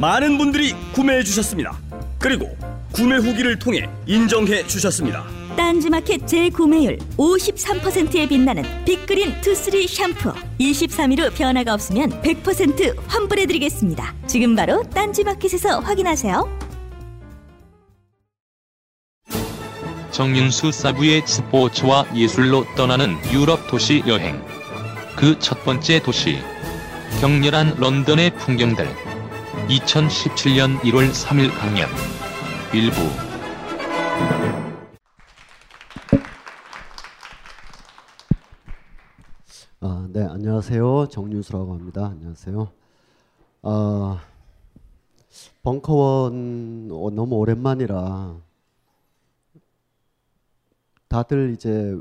많은 분들이 구매해 주셨습니다. 그리고 구매 후기를 통해 인정해 주셨습니다. 딴지마켓 재구매율 53%에 빛나는 빅그린 투쓰리 샴푸. 23일 후 변화가 없으면 100% 환불해드리겠습니다. 지금 바로 딴지마켓에서 확인하세요. 정윤수 사부의 스포츠와 예술로 떠나는 유럽 도시 여행. 그 첫 번째 도시 격렬한 런던의 풍경들 2017년 1월 3일 강연 일부 아, 네, 안녕하세요. 정윤수라고 합니다. 안녕하세요. 아, 벙커원 어, 너무 오랜만이라 다들 이제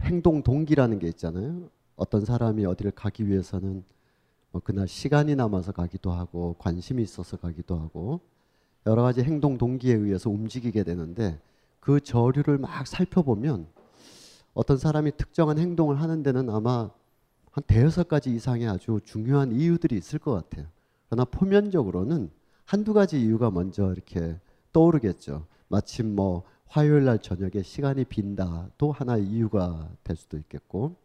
행동 동기라는 게 있잖아요. 어떤 사람이 어디를 가기 위해서는 뭐 그날 시간이 남아서 가기도 하고 관심이 있어서 가기도 하고 여러 가지 행동 동기에 의해서 움직이게 되는데 그 저류를 막 살펴보면 어떤 사람이 특정한 행동을 하는 데는 아마 한 대여섯 가지 이상의 아주 중요한 이유들이 있을 것 같아요. 그러나 표면적으로는 한두 가지 이유가 먼저 이렇게 떠오르겠죠. 마침 뭐 화요일 날 저녁에 시간이 빈다 또 하나의 이유가 될 수도 있겠고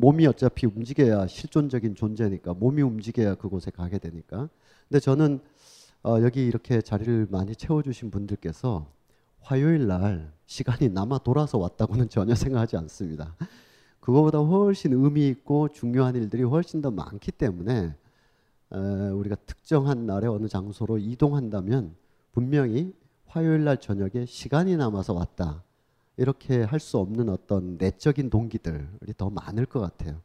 몸이 어차피 움직여야 실존적인 존재니까 몸이 움직여야 그곳에 가게 되니까. 근데 저는 어, 여기 이렇게 자리를 많이 채워주신 분들께서 화요일 날 시간이 남아 돌아서 왔다고는 전혀 생각하지 않습니다. 그거보다 훨씬 의미 있고 중요한 일들이 훨씬 더 많기 때문에 에, 우리가 특정한 날에 어느 장소로 이동한다면 분명히 화요일 날 저녁에 시간이 남아서 왔다. 이렇게 할 수 없는 어떤 내적인 동기들이 더 많을 것 같아요.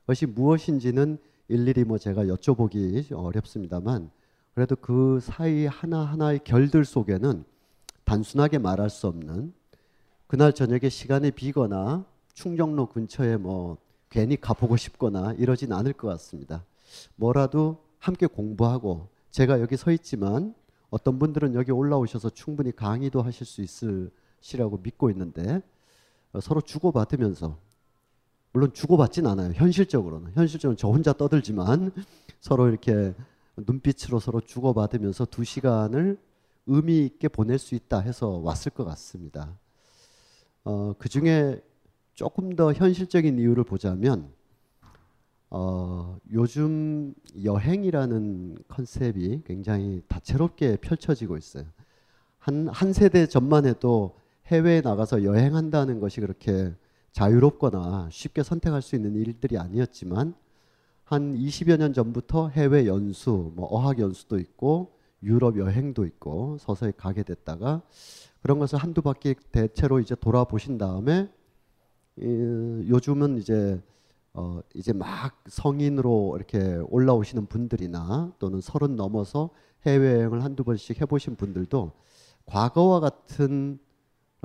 그것이 무엇인지는 일일이 뭐 제가 여쭤보기 어렵습니다만 그래도 그 사이 하나하나의 결들 속에는 단순하게 말할 수 없는 그날 저녁에 시간이 비거나 충정로 근처에 뭐 괜히 가보고 싶거나 이러진 않을 것 같습니다. 뭐라도 함께 공부하고 제가 여기 서 있지만 어떤 분들은 여기 올라오셔서 충분히 강의도 하실 수 있 으시라고 믿고 있는데 어, 서로 주고받으면서 물론 주고받진 않아요. 현실적으로는 현실적으로 저 혼자 떠들지만 서로 이렇게 눈빛으로 서로 주고받으면서 두 시간을 의미 있게 보낼 수 있다 해서 왔을 것 같습니다. 어, 그 중에 조금 더 현실적인 이유를 보자면 어, 요즘 여행이라는 컨셉이 굉장히 다채롭게 펼쳐지고 있어요. 한, 한 세대 전만 해도 해외에 나가서 여행한다는 것이 그렇게 자유롭거나 쉽게 선택할 수 있는 일들이 아니었지만 한 20여 년 전부터 해외 연수, 뭐 어학 연수도 있고 유럽 여행도 있고 서서히 가게 됐다가 그런 것을 한두 바퀴 대체로 이제 돌아보신 다음에 이, 요즘은 이제 어, 이제 막 성인으로 이렇게 올라오시는 분들이나 또는 서른 넘어서 해외여행을 한두 번씩 해보신 분들도 과거와 같은 음,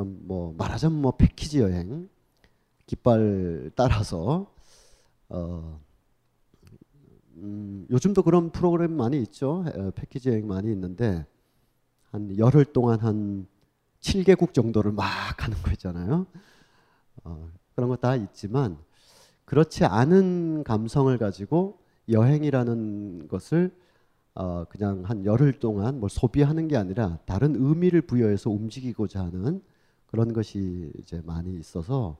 뭐 말하자면 뭐 패키지 여행 깃발 따라서 어, 음, 요즘도 그런 프로그램 많이 있죠. 에, 패키지 여행 많이 있는데 한 열흘 동안 한 7개국 정도를 막 하는 거 있잖아요. 어, 그런 거 다 있지만 그렇지 않은 감성을 가지고 여행이라는 것을 어, 그냥 한 열흘 동안 뭘 소비하는 게 아니라 다른 의미를 부여해서 움직이고자 하는 그런 것이 이제 많이 있어서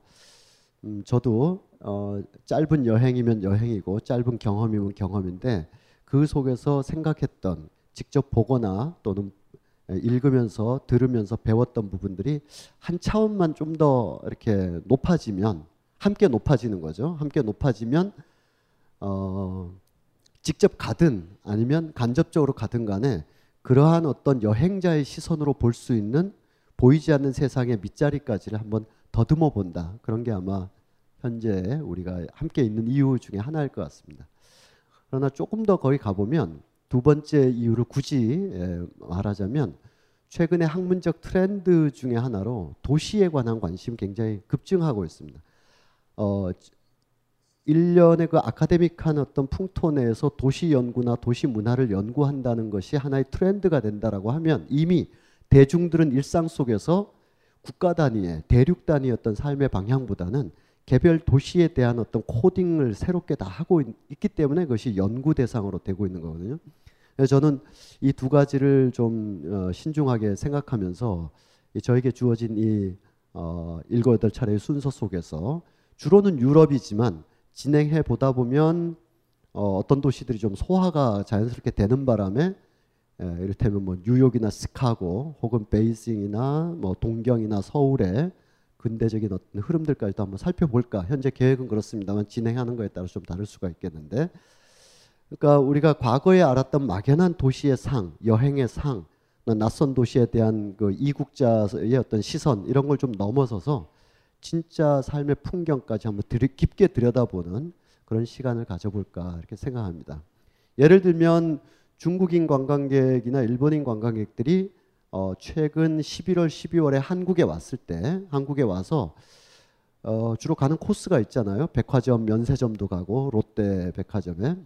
음, 저도 어, 짧은 여행이면 여행이고 짧은 경험이면 경험인데 그 속에서 생각했던 직접 보거나 또는 읽으면서 들으면서 배웠던 부분들이 한 차원만 좀 더 이렇게 높아지면 함께 높아지는 거죠. 함께 높아지면 어, 직접 가든 아니면 간접적으로 가든 간에 그러한 어떤 여행자의 시선으로 볼 수 있는 보이지 않는 세상의 밑자리까지를 한번 더듬어 본다. 그런 게 아마 현재 우리가 함께 있는 이유 중에 하나일 것 같습니다. 그러나 조금 더 거기 가보면 두 번째 이유를 굳이 예, 말하자면 최근에 학문적 트렌드 중에 하나로 도시에 관한 관심 굉장히 급증하고 있습니다. 어, 일련의 그 아카데믹한 어떤 풍토 내에서 도시 연구나 도시 문화를 연구한다는 것이 하나의 트렌드가 된다라고 하면 이미 대중들은 일상 속에서 국가 단위의 대륙 어떤 삶의 방향보다는 개별 도시에 대한 어떤 코딩을 새롭게 다 하고 있, 기 때문에 그것이 연구 대상으로 되고 있는 거거든요. 그래서 저는 이 두 가지를 좀 어, 신중하게 생각하면서 이 저에게 주어진 이 어, 일곱 여덟 차례의 순서 속에서 주로는 유럽이지만 진행해 보다 보면 어, 어떤 도시들이 좀 소화가 자연스럽게 되는 바람에 에, 이를테면 뭐 뉴욕이나 시카고 혹은 베이징이나 뭐 동경이나 서울의 근대적인 어떤 흐름들까지도 한번 살펴볼까. 현재 계획은 그렇습니다만 진행하는 거에 따라 좀 다를 수가 있겠는데. 그러니까 우리가 과거에 알았던 막연한 도시의 상, 여행의 상, 낯선 도시에 대한 그 이국자의 어떤 시선 이런 걸 좀 넘어서서 진짜 삶의 풍경까지 한번 들이, 깊게 들여다보는 그런 시간을 가져볼까 이렇게 생각합니다. 예를 들면 중국인 관광객이나 일본인 관광객들이 어, 최근 11월, 12월에 한국에 왔을 때 한국에 와서 어, 주로 가는 코스가 있잖아요. 백화점, 면세점도 가고 롯데 백화점에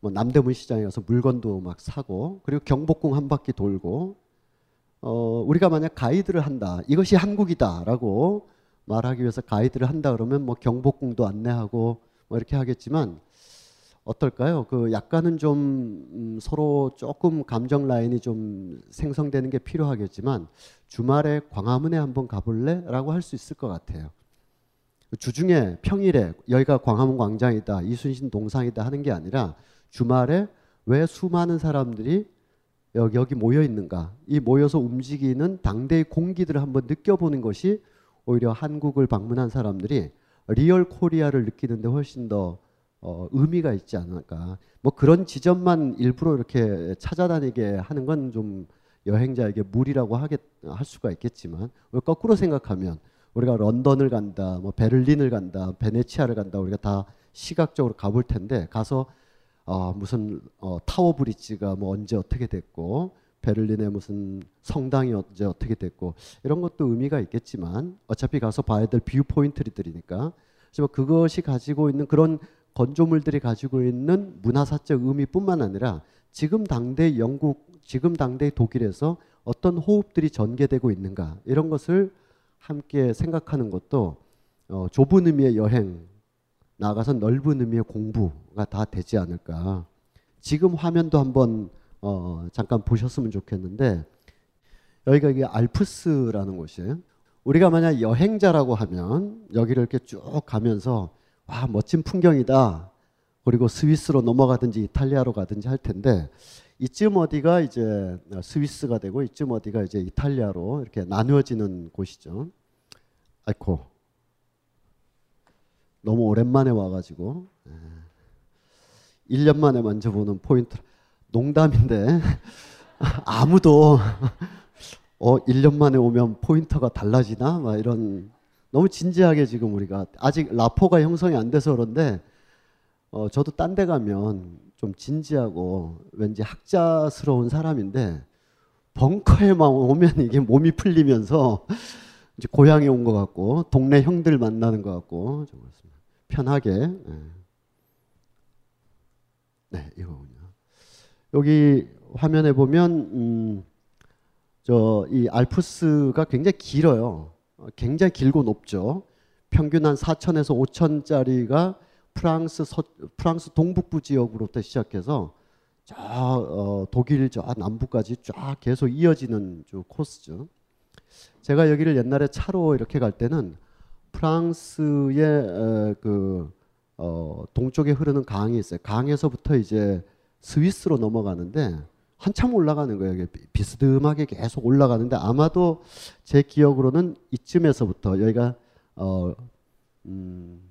뭐 남대문 시장에 가서 물건도 막 사고 그리고 경복궁 한 바퀴 돌고 어, 우리가 만약 가이드를 한다. 이것이 한국이다라고 말하기 위해서 가이드를 한다 그러면 뭐 경복궁도 안내하고 뭐 이렇게 하겠지만 어떨까요? 그 약간은 좀 음, 서로 조금 감정 라인이 좀 생성되는 게 필요하겠지만 주말에 광화문에 한번 가볼래?라고 할 수 있을 것 같아요. 주중에 평일에 여기가 광화문 광장이다, 이순신 동상이다 하는 게 아니라 주말에 왜 수많은 사람들이 여기, 여기 모여 있는가? 이 모여서 움직이는 당대의 공기들을 한번 느껴보는 것이 오히려 한국을 방문한 사람들이 real Korea를 느끼는데 훨씬 더 어, 의미가 있지 않을까. 뭐 그런 지점만 일부러 이렇게 찾아다니게 하는 건 좀 여행자에게 무리라고 하겠, 할 수가 있겠지만 거꾸로 생각하면 우리가 런던을 간다, 뭐 베를린을 간다, 베네치아를 간다, 우리가 다 시각적으로 가볼 텐데 가서 어, 무슨 어, 타워 브릿지가 뭐 언제 어떻게 됐고 베를린에 무슨 성당이 언제 어떻게 됐고 이런 것도 의미가 있겠지만 어차피 가서 봐야 될 view point들이니까 하지만 그것이 가지고 있는 그런 건조물들이 가지고 있는 문화사적 의미뿐만 아니라 지금 당대 영국, 지금 당대 독일에서 어떤 호흡들이 전개되고 있는가 이런 것을 함께 생각하는 것도 어, 좁은 의미의 여행 나가서 넓은 의미의 공부가 다 되지 않을까. 지금 화면도 한번 어, 잠깐 보셨으면 좋겠는데 여기가 이게 알프스라는 곳이에요. 우리가 만약 여행자라고 하면 여기를 이렇게 쭉 가면서 와 멋진 풍경이다. 그리고 스위스로 넘어가든지 이탈리아로 가든지 할 텐데 이쯤 어디가 이제 스위스가 되고 이쯤 어디가 이제 이탈리아로 이렇게 나누어지는 곳이죠. 아이코 너무 오랜만에 와가지고 1년 만에 만져보는 포인트 농담인데 아무도 어 1년 만에 오면 포인터가 달라지나 막 이런 너무 진지하게 지금 우리가 아직 라포가 형성이 안 돼서 그런데 어 저도 딴 데 가면 좀 진지하고 왠지 학자스러운 사람인데 벙커에만 오면 이게 몸이 풀리면서 이제 고향에 온 것 같고 동네 형들 만나는 것 같고. 편하게 네, 네 이거군요. 여기 화면에 보면 음, 저 이 알프스가 굉장히 길어요. 굉장히 길고 높죠. 평균 한 4천에서 5천짜리가 프랑스 서, 프랑스 동북부 지역으로부터 시작해서 저 어, 독일 저 남부까지 쫙 계속 이어지는 주 코스죠. 제가 여기를 옛날에 차로 이렇게 갈 때는 프랑스의 에, 그 어, 동쪽에 흐르는 강이 있어요. 강에서부터 이제 스위스로 넘어가는데 한참 올라가는 거예요. 비스듬하게 계속 올라가는데 아마도 제 기억으로는 이쯤에서부터 여기가 어, 음,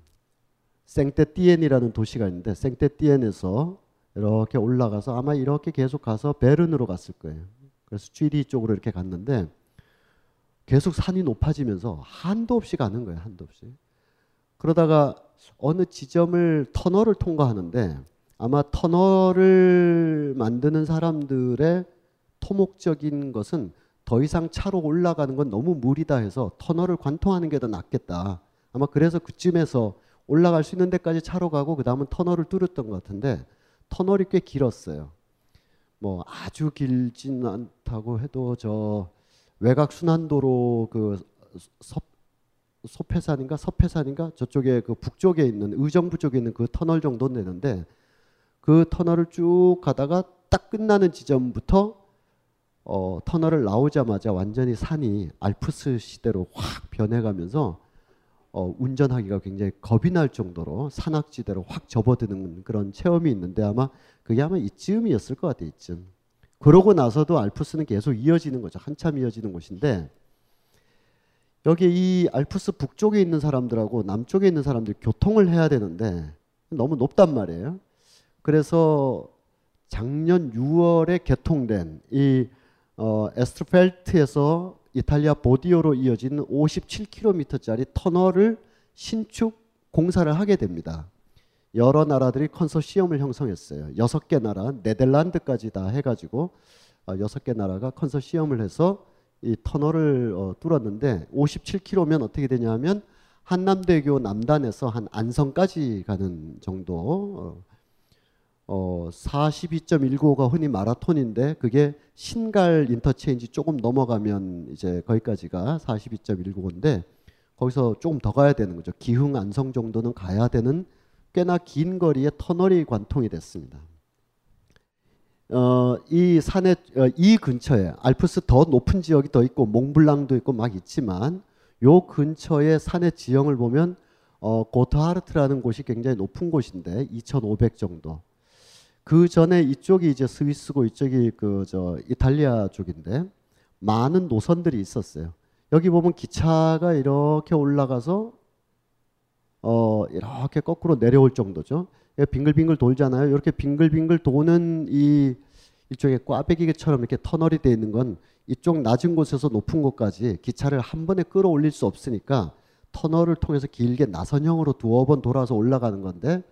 생테티엔이라는 도시가 있는데 생테티엔에서 이렇게 올라가서 아마 이렇게 계속 가서 베른으로 갔을 거예요. 그래서 쥐리 쪽으로 이렇게 갔는데 계속 산이 높아지면서 한도 없이 가는 거예요. 한도 없이. 그러다가 어느 지점을 터널을 통과하는데 아마 터널을 만드는 사람들의 토목적인 것은 더 이상 차로 올라가는 건 너무 무리다 해서 터널을 관통하는 게 더 낫겠다. 아마 그래서 그쯤에서 올라갈 수 있는 데까지 차로 가고 그 다음은 터널을 뚫었던 것 같은데 터널이 꽤 길었어요. 뭐 아주 길진 않다고 해도 저 외곽 순환도로 그 섭, 소패산인가 서패산인가 저쪽에 그 북쪽에 있는 의정부 쪽에 있는 그 터널 정도 되는데 그 터널을 쭉 가다가 딱 끝나는 지점부터 어, 터널을 나오자마자 완전히 산이 알프스 시대로 확 변해가면서 어, 운전하기가 굉장히 겁이 날 정도로 산악지대로 확 접어드는 그런 체험이 있는데 아마 그게 아마 이쯤이었을 것 같아요. 이쯤. 그러고 나서도 알프스는 계속 이어지는 거죠. 한참 이어지는 곳인데 여기 이 알프스 북쪽에 있는 사람들하고 남쪽에 있는 사람들이 교통을 해야 되는데 너무 높단 말이에요. 그래서 작년 6월에 개통된 이 어, 에스트펠트에서 이탈리아 보디오로 이어지는 57km짜리 터널을 신축 공사를 하게 됩니다. 여러 나라들이 컨소시엄을 형성했어요. 여섯 개 나라, 네덜란드까지 다 해가지고 어, 여섯 개 나라가 컨소시엄을 해서 이 터널을 어, 뚫었는데 57km면 어떻게 되냐면 한남대교 남단에서 한 안성까지 가는 정도 어, 어 42.195가 흔히 마라톤인데 그게 신갈 인터체인지 조금 넘어가면 이제 거기까지가 42.195인데 거기서 조금 더 가야 되는 거죠. 기흥 안성 정도는 가야 되는 꽤나 긴 거리에 터널이 관통이 됐습니다. 어, 이 산에 어, 이 근처에 알프스 더 높은 지역이 더 있고 몽블랑도 있고 막 있지만 요 근처의 산의 지형을 보면 어, 고트하르트라는 곳이 굉장히 높은 곳인데 2,500 정도. 그 전에 이쪽이 이제 스위스고 이쪽이 그 저 이탈리아 쪽인데 많은 노선들이 있었어요. 여기 보면 기차가 이렇게 올라가서 어 이렇게 거꾸로 내려올 정도죠. 빙글빙글 돌잖아요. 이렇게 빙글빙글 도는 이 일종의 꽈배기처럼 이렇게 터널이 되어 있는 건 이쪽 낮은 곳에서 높은 곳까지 기차를 한 번에 끌어올릴 수 없으니까 터널을 통해서 길게 나선형으로 두어 번 돌아서 올라가는 건데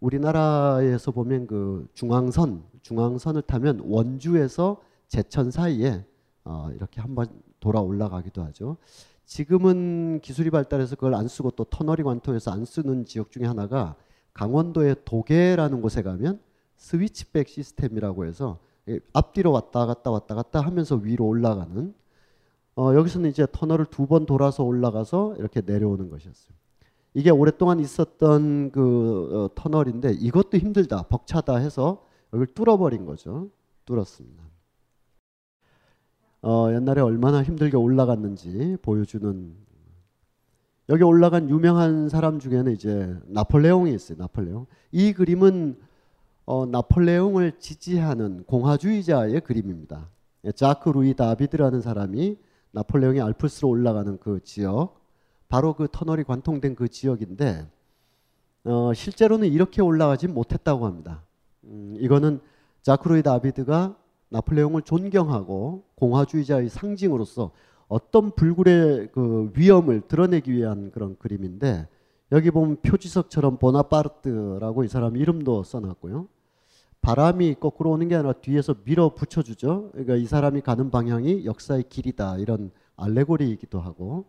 우리나라에서 보면 그 중앙선 중앙선을 타면 원주에서 제천 사이에 어 이렇게 한번 돌아 올라가기도 하죠. 지금은 기술이 발달해서 그걸 안 쓰고 또 터널이 관통해서 안 쓰는 지역 중에 하나가 강원도의 도계라는 곳에 가면 스위치백 시스템이라고 해서 앞뒤로 왔다 갔다 왔다 갔다 하면서 위로 올라가는 어, 여기서는 이제 터널을 두 번 돌아서 올라가서 이렇게 내려오는 것이었어요. 이게 오랫동안 있었던 그 어, 터널인데 이것도 힘들다, 벅차다 해서 여기를 뚫어버린 거죠. 뚫었습니다. 어, 옛날에 얼마나 힘들게 올라갔는지 보여주는 여기 올라간 유명한 사람 중에는 이제 나폴레옹이 있어요. 나폴레옹. 이 그림은 어, 나폴레옹을 지지하는 공화주의자의 그림입니다. 예, 자크 루이 다비드라는 사람이 나폴레옹이 알프스로 올라가는 그 지역, 바로 그 터널이 관통된 그 지역인데 어, 실제로는 이렇게 올라가지 못했다고 합니다. 음, 이거는 자크 루이 다비드가 나폴레옹을 존경하고 공화주의자의 상징으로서 어떤 불굴의 그 위험을 드러내기 위한 그런 그림인데 여기 보면 표지석처럼 보나파르트라고 이 사람 이름도 써놨고요. 바람이 거꾸로 오는 게 아니라 뒤에서 밀어 붙여주죠. 그러니까 이 사람이 가는 방향이 역사의 길이다 이런 알레고리이기도 하고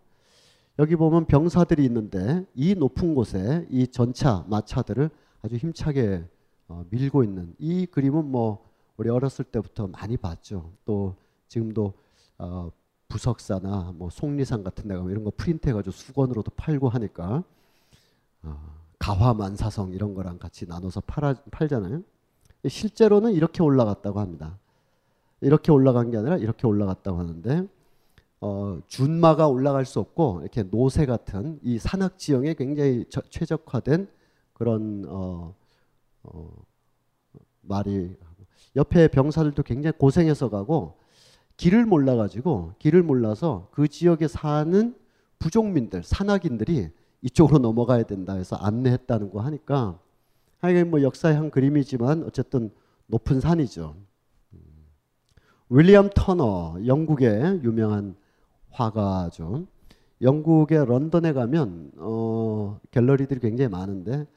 여기 보면 병사들이 있는데 이 높은 곳에 이 전차 마차들을 아주 힘차게 어, 밀고 있는 이 그림은 뭐 우리 어렸을 때부터 많이 봤죠. 또 지금도 어, 부석사나 뭐 속리산 같은 데가 이런 거 프린트해가지고 수건으로도 팔고 하니까 어, 가화만사성 이런 거랑 같이 나눠서 팔아, 팔잖아요. 실제로는 이렇게 올라갔다고 합니다. 이렇게 올라간 게 아니라 이렇게 올라갔다고 하는데 어, 준마가 올라갈 수 없고 이렇게 노새 같은 이 산악 지형에 굉장히 저, 최적화된 그런 어, 어, 말이 옆에 병사들도 굉장히 고생해서 가고 길을 몰라가지고 길을 몰라서 그 지역에 사는 부족민들, 산악인들이 이쪽으로 넘어가야 된다 해서 안내했다는 거 하니까 하여간 뭐 역사의 한 그림이지만 어쨌든 높은 산이죠. 음. 윌리엄 터너, 영국의 유명한 화가죠. 영국의 런던에 가면 어, 갤러리들이 굉장히 많은데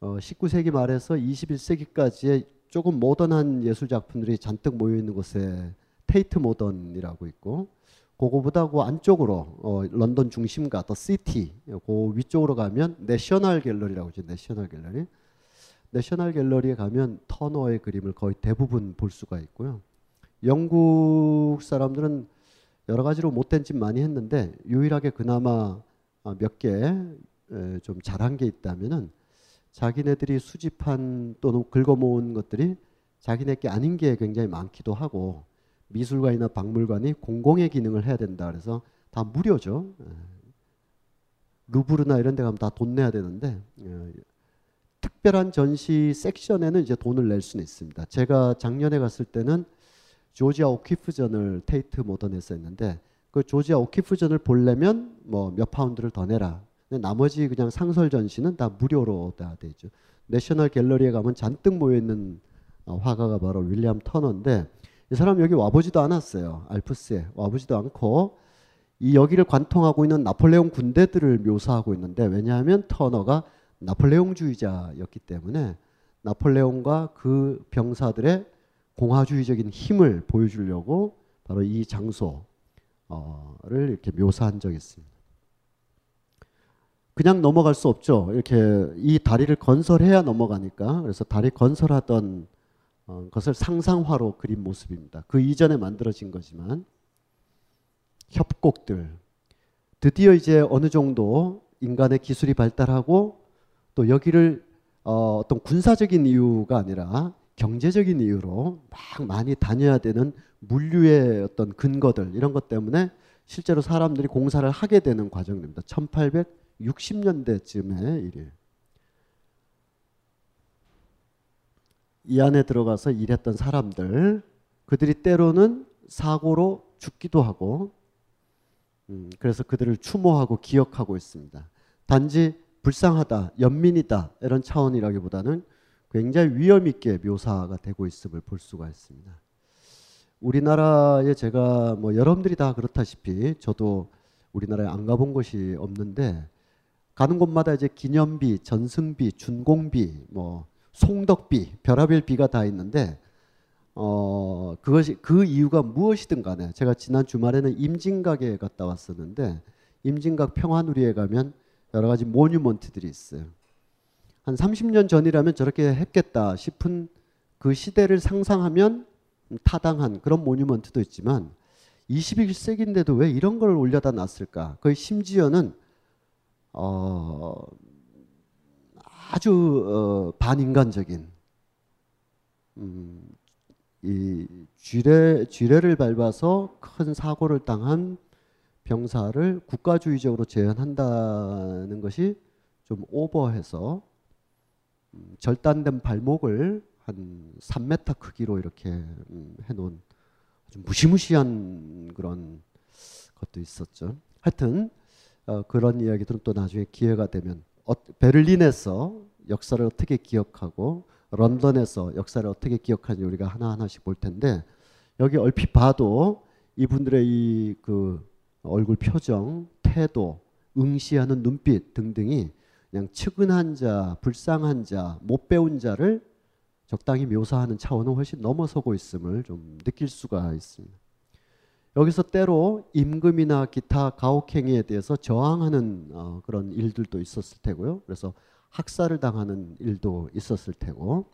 어, 19세기 말에서 21세기까지의 조금 모던한 예술 작품들이 잔뜩 모여 있는 곳에 테이트 모던이라고 있고 그거보다 그 안쪽으로 어, 런던 중심가 더 시티 그 위쪽으로 가면 내셔널 갤러리라고 있죠. 내셔널 갤러리. 내셔널 갤러리에 가면 터너의 그림을 거의 대부분 볼 수가 있고요. 영국 사람들은 여러 가지로 못된 짓 많이 했는데 유일하게 그나마 어, 몇개 좀 잘한 게 있다면은 자기네들이 수집한 또는 긁어 모은 것들이 자기네 게 아닌 게 굉장히 많기도 하고 미술관이나 박물관이 공공의 기능을 해야 된다 그래서 다 무료죠. 예. 루브르나 이런 데 가면 다 돈 내야 되는데 예. 특별한 전시 섹션에는 이제 돈을 낼 수는 있습니다. 제가 작년에 갔을 때는 조지아 오키프전을 테이트 모던에서 했는데 그 조지아 오키프전을 보려면 뭐 몇 파운드를 더 내라. 나머지 그냥 상설 전시는 다 무료로 다 되죠. 내셔널 갤러리에 가면 잔뜩 모여 있는 어, 화가가 바로 윌리엄 터너인데 이 사람 여기 와보지도 않았어요. 알프스에 와보지도 않고 이 여기를 관통하고 있는 나폴레옹 군대들을 묘사하고 있는데 왜냐하면 터너가 나폴레옹주의자였기 때문에 나폴레옹과 그 병사들의 공화주의적인 힘을 보여주려고 바로 이 장소를 이렇게 묘사한 적이 있습니다. 그냥 넘어갈 수 없죠. 이렇게 이 다리를 건설해야 넘어가니까 그래서 다리 건설하던 어, 것을 상상화로 그린 모습입니다. 그 이전에 만들어진 거지만 협곡들 드디어 이제 어느 정도 인간의 기술이 발달하고 또 여기를 어, 어떤 군사적인 이유가 아니라 경제적인 이유로 막 많이 다녀야 되는 물류의 어떤 근거들 이런 것 때문에 실제로 사람들이 공사를 하게 되는 과정입니다. 1860년대쯤의 일이에요. 이 안에 들어가서 일했던 사람들 그들이 때로는 사고로 죽기도 하고 음, 그래서 그들을 추모하고 기억하고 있습니다. 단지 불쌍하다, 연민이다 이런 차원이라기보다는 굉장히 위험 있게 묘사가 되고 있음을 볼 수가 있습니다. 우리나라에 제가 뭐 여러분들이 다 그렇다시피 저도 우리나라에 안 가본 곳이 없는데 가는 곳마다 이제 기념비, 전승비, 준공비, 뭐 송덕비, 별하별 비가 다 있는데 어 그것이 그 이유가 무엇이든 간에 제가 지난 주말에는 임진각에 갔다 왔었는데 임진각 평화누리에 가면 여러 가지 모뉴먼트들이 있어요. 한 30년 전이라면 저렇게 했겠다 싶은 그 시대를 상상하면 타당한 그런 모뉴먼트도 있지만 21세기인데도 왜 이런 걸 올려다 놨을까? 거의 심지어는 어 아주 어 반인간적인 음, 이 쥐레 쥐레를 밟아서 큰 사고를 당한 병사를 국가주의적으로 재현한다는 것이 좀 오버해서 음, 절단된 발목을 한 3m 크기로 이렇게 음, 해놓은 아주 무시무시한 그런 것도 있었죠. 하여튼 어, 그런 이야기들은 또 나중에 기회가 되면 어, 베를린에서 역사를 어떻게 기억하고 런던에서 역사를 어떻게 기억하는지 우리가 하나하나씩 볼 텐데 여기 얼핏 봐도 이분들의 이 그 얼굴 표정, 태도, 응시하는 눈빛 등등이 그냥 측은한 자, 불쌍한 자, 못 배운 자를 적당히 묘사하는 차원은 훨씬 넘어서고 있음을 좀 느낄 수가 있습니다. 여기서 때로 임금이나 기타 가혹행위에 대해서 저항하는 어, 그런 일들도 있었을 테고요. 그래서 학살을 당하는 일도 있었을 테고,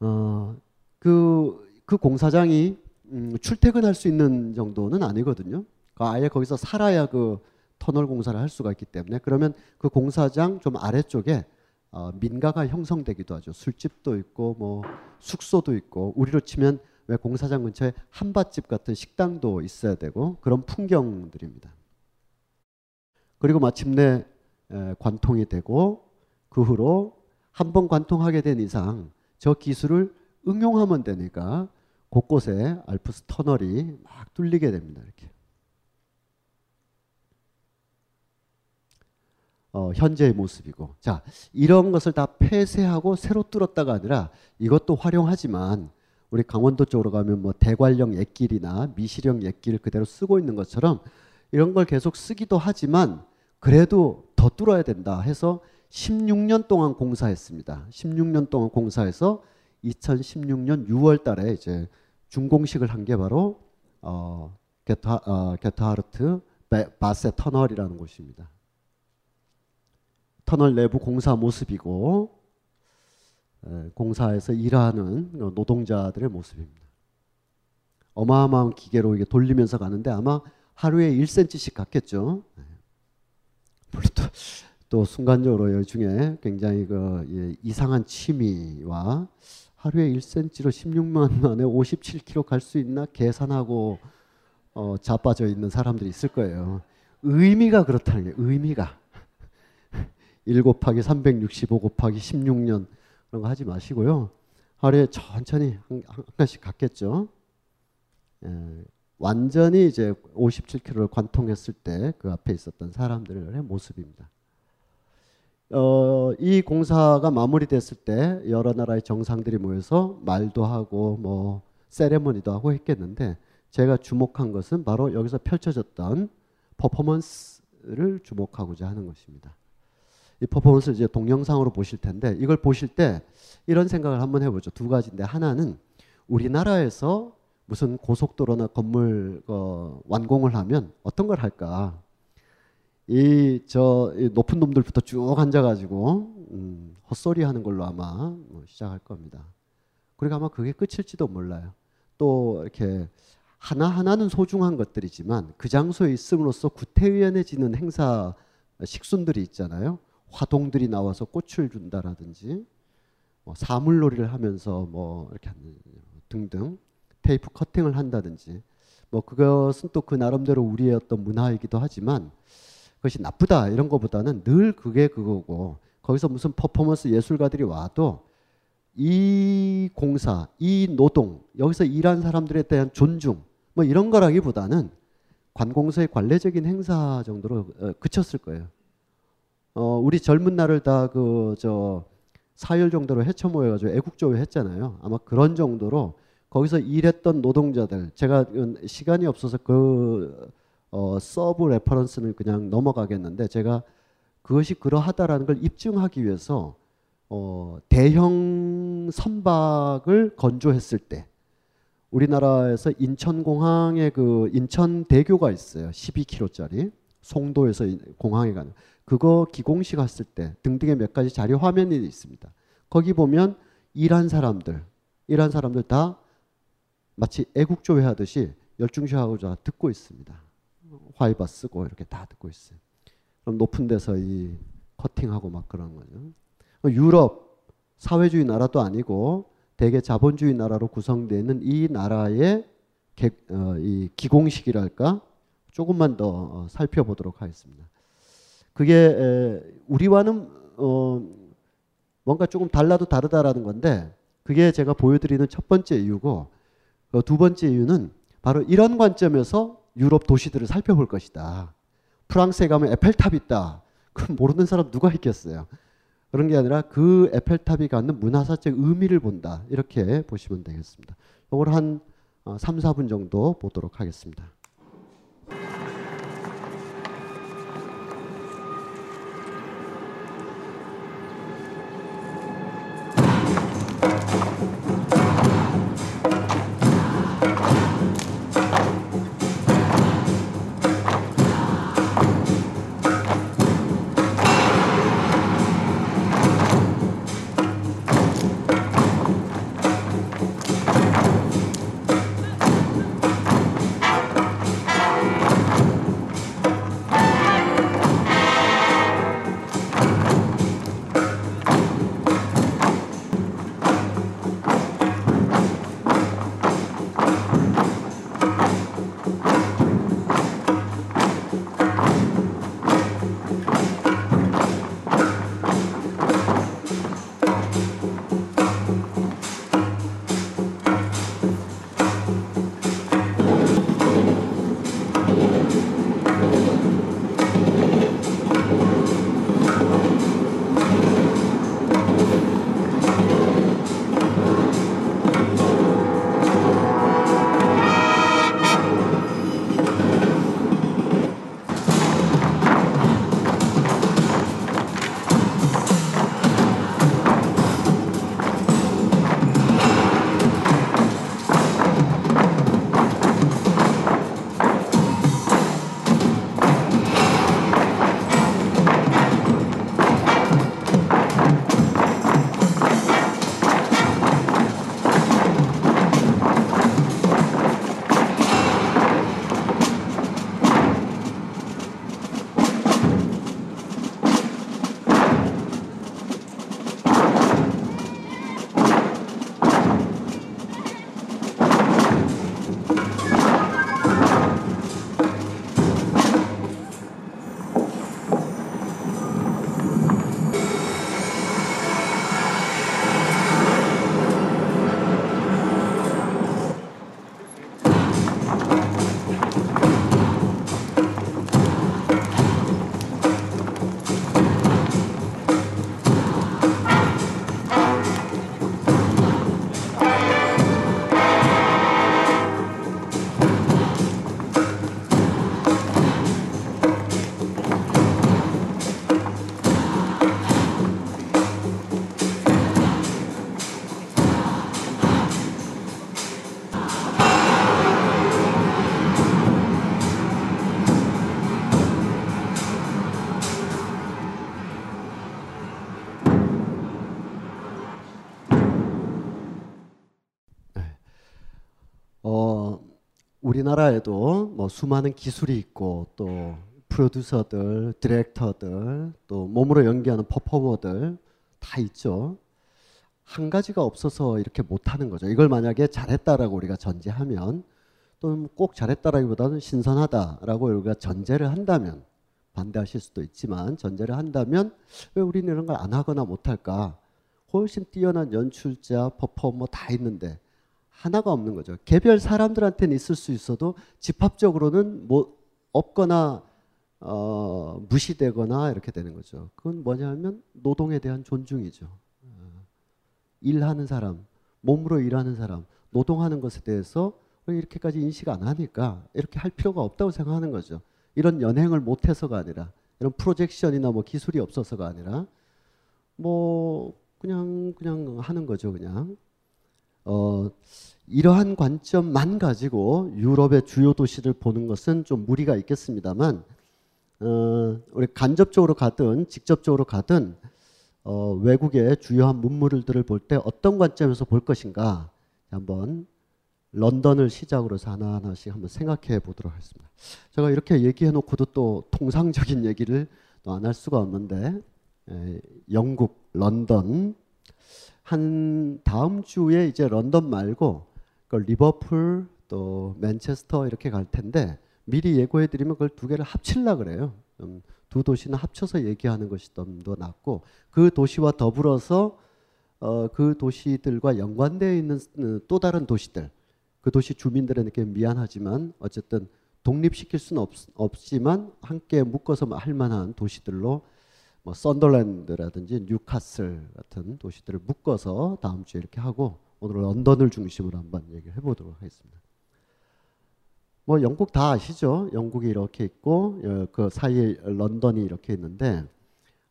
어, 그, 그 공사장이 음, 출퇴근할 수 있는 정도는 아니거든요. 그러니까 아예 거기서 살아야 그 터널 공사를 할 수가 있기 때문에 그러면 그 공사장 좀 아래쪽에 어, 민가가 형성되기도 하죠. 술집도 있고 뭐 숙소도 있고 우리로 치면 왜 공사장 근처에 한밭집 같은 식당도 있어야 되고 그런 풍경들입니다. 그리고 마침내 에, 관통이 되고 그 후로 한 번 관통하게 된 이상 저 기술을 응용하면 되니까 곳곳에 알프스 터널이 막 뚫리게 됩니다. 이렇게. 어, 현재의 모습이고 자 이런 것을 다 폐쇄하고 새로 뚫었다가 아니라 이것도 활용하지만 우리 강원도 쪽으로 가면 뭐 대관령 옛길이나 미시령 옛길 그대로 쓰고 있는 것처럼 이런 걸 계속 쓰기도 하지만 그래도 더 뚫어야 된다 해서 16년 동안 공사했습니다. 16년 동안 공사해서 2016년 6월 달에 이제 준공식을 한 게 바로 어, 게타, 어, 게타하르트 바세 터널이라는 곳입니다. 터널 내부 공사 모습이고 에, 공사에서 일하는 노동자들의 모습입니다. 어마어마한 기계로 이게 돌리면서 가는데 아마 하루에 1cm씩 갔겠죠. 네. 물론 또, 또 순간적으로 여 중에 굉장히 그 예, 이상한 취미와 하루에 1cm로 16만 만에 57km 갈 수 있나 계산하고 어, 자빠져 있는 사람들이 있을 거예요. 의미가 그렇다는 게 의미가 1 곱하기 365 곱하기 16년 그런 거 하지 마시고요. 하루에 천천히 한, 한 간씩 갔겠죠. 예, 완전히 이제 57km를 관통했을 때 그 앞에 있었던 사람들의 모습입니다. 어, 이 공사가 마무리됐을 때 여러 나라의 정상들이 모여서 말도 하고 뭐 세레머니도 하고 했겠는데 제가 주목한 것은 바로 여기서 펼쳐졌던 퍼포먼스를 주목하고자 하는 것입니다. 이 퍼포먼스를 이제 동영상으로 보실 텐데 이걸 보실 때 이런 생각을 한번 해보죠. 두 가지인데 하나는 우리나라에서 무슨 고속도로나 건물 어, 완공을 하면 어떤 걸 할까? 이저 높은 놈들부터 쭉 앉아가지고 음, 헛소리 하는 걸로 아마 뭐 시작할 겁니다. 그리고 아마 그게 끝일지도 몰라요. 또 이렇게 하나 하나는 소중한 것들이지만 그 장소에 있음으로써 구태의연해지는 행사 식순들이 있잖아요. 화동들이 나와서 꽃을 준다라든지 뭐 사물놀이를 하면서 뭐 이렇게 등등 테이프 커팅을 한다든지 뭐 그것은 또 그 나름대로 우리의 어떤 문화이기도 하지만 그것이 나쁘다 이런 것보다는 늘 그게 그거고 거기서 무슨 퍼포먼스 예술가들이 와도 이 공사, 이 노동, 여기서 일한 사람들에 대한 존중 뭐 이런 거라기보다는 관공서의 관례적인 행사 정도로 어, 그쳤을 거예요. 어, 우리 젊은 날을 다 그 저 사열 종대로 헤쳐 모여가지고 애국조회 했잖아요. 아마 그런 정도로 거기서 일했던 노동자들 제가 시간이 없어서 그 어, sub reference는 그냥 넘어가겠는데 제가 그것이 그러하다라는 걸 입증하기 위해서 어, 대형 선박을 건조했을 때 우리나라에서 인천공항에 그 인천대교가 있어요. 12km짜리 송도에서 공항에 가는 그거 기공식 했을 때 등등의 몇 가지 자료 화면이 있습니다. 거기 보면 일한 사람들, 일한 사람들 다 마치 애국조회 하듯이 열중시하고자 듣고 있습니다. 화이바 쓰고 이렇게 다 듣고 있어요. 그럼 높은 데서 이 커팅하고 막 그런 거죠. 유럽 사회주의 나라도 아니고 대개 자본주의 나라로 구성되어 있는 이 나라의 개, 어, 이 기공식이랄까 조금만 더 어, 살펴보도록 하겠습니다. 그게 에, 우리와는 어, 뭔가 조금 달라도 다르다라는 건데 그게 제가 보여드리는 첫 번째 이유고 어, 두 번째 이유는 바로 이런 관점에서 유럽 도시들을 살펴볼 것이다. 프랑스에 가면 에펠탑 있다. 그럼 모르는 사람 누가 있겠어요? 그런 게 아니라 그 에펠탑이 갖는 문화사적 의미를 본다. 이렇게 보시면 되겠습니다. 이걸 한 3, 어, 4분 정도 보도록 하겠습니다. 우리나라에도 뭐 수많은 기술이 있고 또 프로듀서들, 디렉터들, 또 몸으로 연기하는 퍼포머들 다 있죠. 한 가지가 없어서 이렇게 못하는 거죠. 이걸 만약에 잘했다라고 우리가 전제하면 또는 꼭 잘했다라기보다는 신선하다라고 우리가 전제를 한다면 반대하실 수도 있지만 전제를 한다면 왜 우리는 이런 걸 안 하거나 못할까? 훨씬 뛰어난 연출자, 퍼포머 다 있는데 하나가 없는 거죠. 개별 사람들한테는 있을 수 있어도 집합적으로는 뭐 없거나 어, 무시되거나 이렇게 되는 거죠. 그건 뭐냐면 노동에 대한 존중이죠. 어, 일하는 사람, 몸으로 일하는 사람, 노동하는 것에 대해서 이렇게까지 인식 안 하니까 이렇게 할 필요가 없다고 생각하는 거죠. 이런 연행을 못해서가 아니라 이런 프로젝션이나 뭐 기술이 없어서가 아니라 뭐 그냥 그냥 하는 거죠 그냥 어 이러한 관점만 가지고 유럽의 주요 도시를 보는 것은 좀 무리가 있겠습니다만 어 우리 간접적으로 가든 직접적으로 가든 어 외국의 주요한 문물들을 볼 때 어떤 관점에서 볼 것인가 한번 런던을 시작으로 해서 하나하나씩 한번 생각해 보도록 하겠습니다. 제가 이렇게 얘기해 놓고도 또 통상적인 얘기를 또 안 할 수가 없는데 에, 영국 런던 한 다음 주에 이제 런던 말고 그 리버풀 또 맨체스터 이렇게 갈 텐데 미리 예고해 드리면 그걸 두 개를 합칠라 그래요. 음, 두 도시는 합쳐서 얘기하는 것이 좀더 낫고 그 도시와 더불어서 어, 그 도시들과 연관되어 있는 어, 또 다른 도시들 그 도시 주민들에게 미안하지만 어쨌든 독립시킬 수는 없, 없지만 함께 묶어서 할 만한 도시들로 뭐 썬더랜드라든지 뉴카슬 같은 도시들을 묶어서 다음 주에 이렇게 하고 오늘 런던을 중심으로 한번 얘기를 해보도록 하겠습니다. 뭐 영국 다 아시죠? 영국이 이렇게 있고 어, 그 사이에 런던이 이렇게 있는데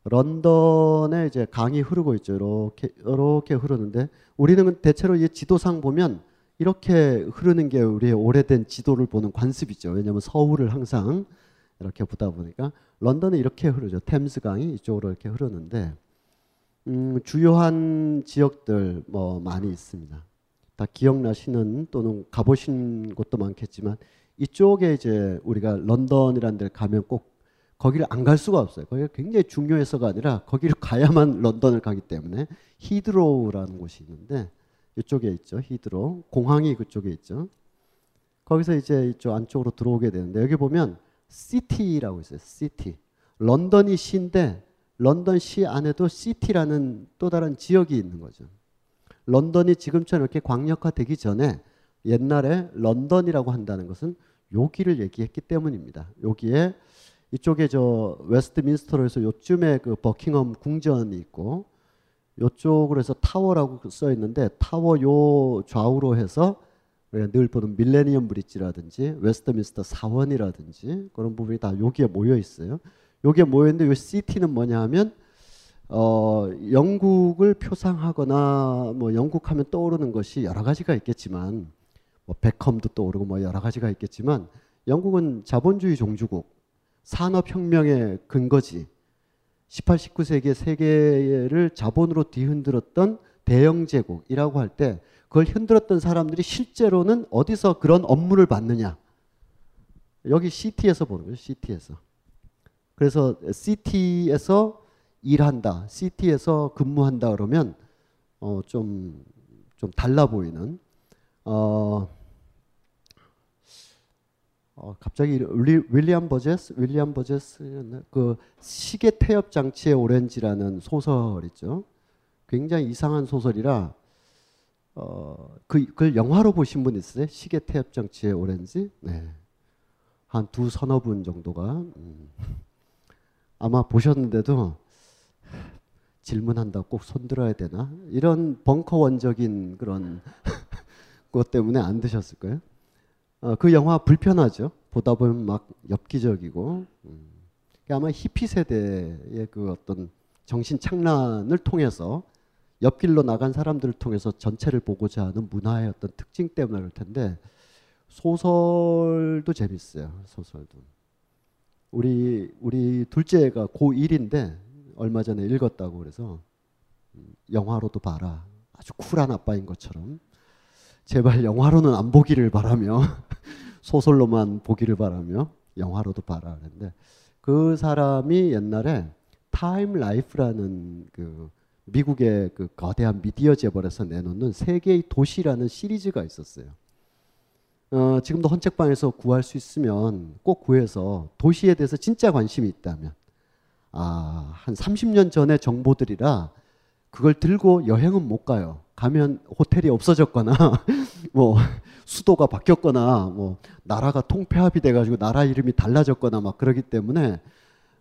런던에 이제 강이 흐르고 있죠. 이렇게 이렇게 흐르는데 우리는 대체로 이 지도상 보면 이렇게 흐르는 게 우리의 오래된 지도를 보는 관습이죠. 왜냐하면 서울을 항상 이렇게 보다 보니까 런던은 이렇게 흐르죠. 템스 강이 이쪽으로 이렇게 흐르는데 음, 주요한 지역들 뭐 많이 있습니다. 다 기억나시는 또는 가보신 곳도 많겠지만 이쪽에 이제 우리가 런던이라는 데를 가면 꼭 거기를 안 갈 수가 없어요. 거기가 굉장히 중요해서가 아니라 거기를 가야만 런던을 가기 때문에 히드로우라는 곳이 있는데 이쪽에 있죠. 히드로. 공항이 그쪽에 있죠. 거기서 이제 이쪽 안쪽으로 들어오게 되는데 여기 보면 시티라고 있어요. 시티. 런던이 시인데 런던 시 안에도 시티라는 또 다른 지역이 있는 거죠. 런던이 지금처럼 이렇게 광역화되기 전에 옛날에 런던이라고 한다는 것은 여기를 얘기했기 때문입니다. 여기에 이쪽에 저 웨스트민스터로 해서 요쯤에 그 버킹엄 궁전이 있고 요쪽으로 해서 타워라고 써 있는데 타워 요 좌우로 해서 우리가 늘 보는 밀레니엄 브릿지라든지 웨스트민스터 사원이라든지 그런 부분이 다 여기에 모여 있어요. 여기에 모여 있는데 요 시티는 뭐냐 하면 어, 영국을 표상하거나 뭐 영국 하면 떠오르는 것이 여러 가지가 있겠지만 뭐 베컴도 떠오르고 뭐 여러 가지가 있겠지만 영국은 자본주의 종주국 산업혁명의 근거지 18, 19세기의 세계를 자본으로 뒤흔들었던 대영 제국이라고 할 때 그걸 흔들었던 사람들이 실제로는 어디서 그런 업무를 받느냐? 여기 CT에서 보는 거죠. CT에서. 그래서 CT에서 일한다, CT에서 근무한다 그러면 어, 좀, 좀 달라 보이는 어, 어, 갑자기 윌리, 윌리엄 버제스, 윌리엄 버제스 그 시계 태엽 장치의 오렌지라는 소설 있죠. 굉장히 이상한 소설이라 어, 그, 그걸 영화로 보신 분 있으세요? 시계 태엽 장치의 오렌지? 네. 한 두 서너 분 정도가 음. 아마 보셨는데도 질문한다고 꼭 손들어야 되나? 이런 벙커 원적인 그런 것 때문에 안 드셨을 거예요. 어, 그 영화 불편하죠. 보다 보면 막 엽기적이고 음. 아마 히피 세대의 그 어떤 정신 착란을 통해서 옆길로 나간 사람들을 통해서 전체를 보고자 하는 문화의 어떤 특징 때문에 그럴 텐데 소설도 재밌어요. 소설도. 우리 우리 둘째가 고1인데 얼마 전에 읽었다고 그래서 음, 영화로도 봐라. 아주 쿨한 아빠인 것처럼 제발 영화로는 안 보기를 바라며 소설로만 보기를 바라며 영화로도 봐라 그랬는데 그 사람이 옛날에 타임 라이프라는 그 미국의 그 거대한 미디어 재벌에서 내놓는 세계의 도시라는 시리즈가 있었어요. 어, 지금도 헌책방에서 구할 수 있으면 꼭 구해서 도시에 대해서 진짜 관심이 있다면 아, 한 30년 전의 정보들이라 그걸 들고 여행은 못 가요. 가면 호텔이 없어졌거나 뭐 수도가 바뀌었거나 뭐 나라가 통폐합이 돼 가지고 나라 이름이 달라졌거나 막 그러기 때문에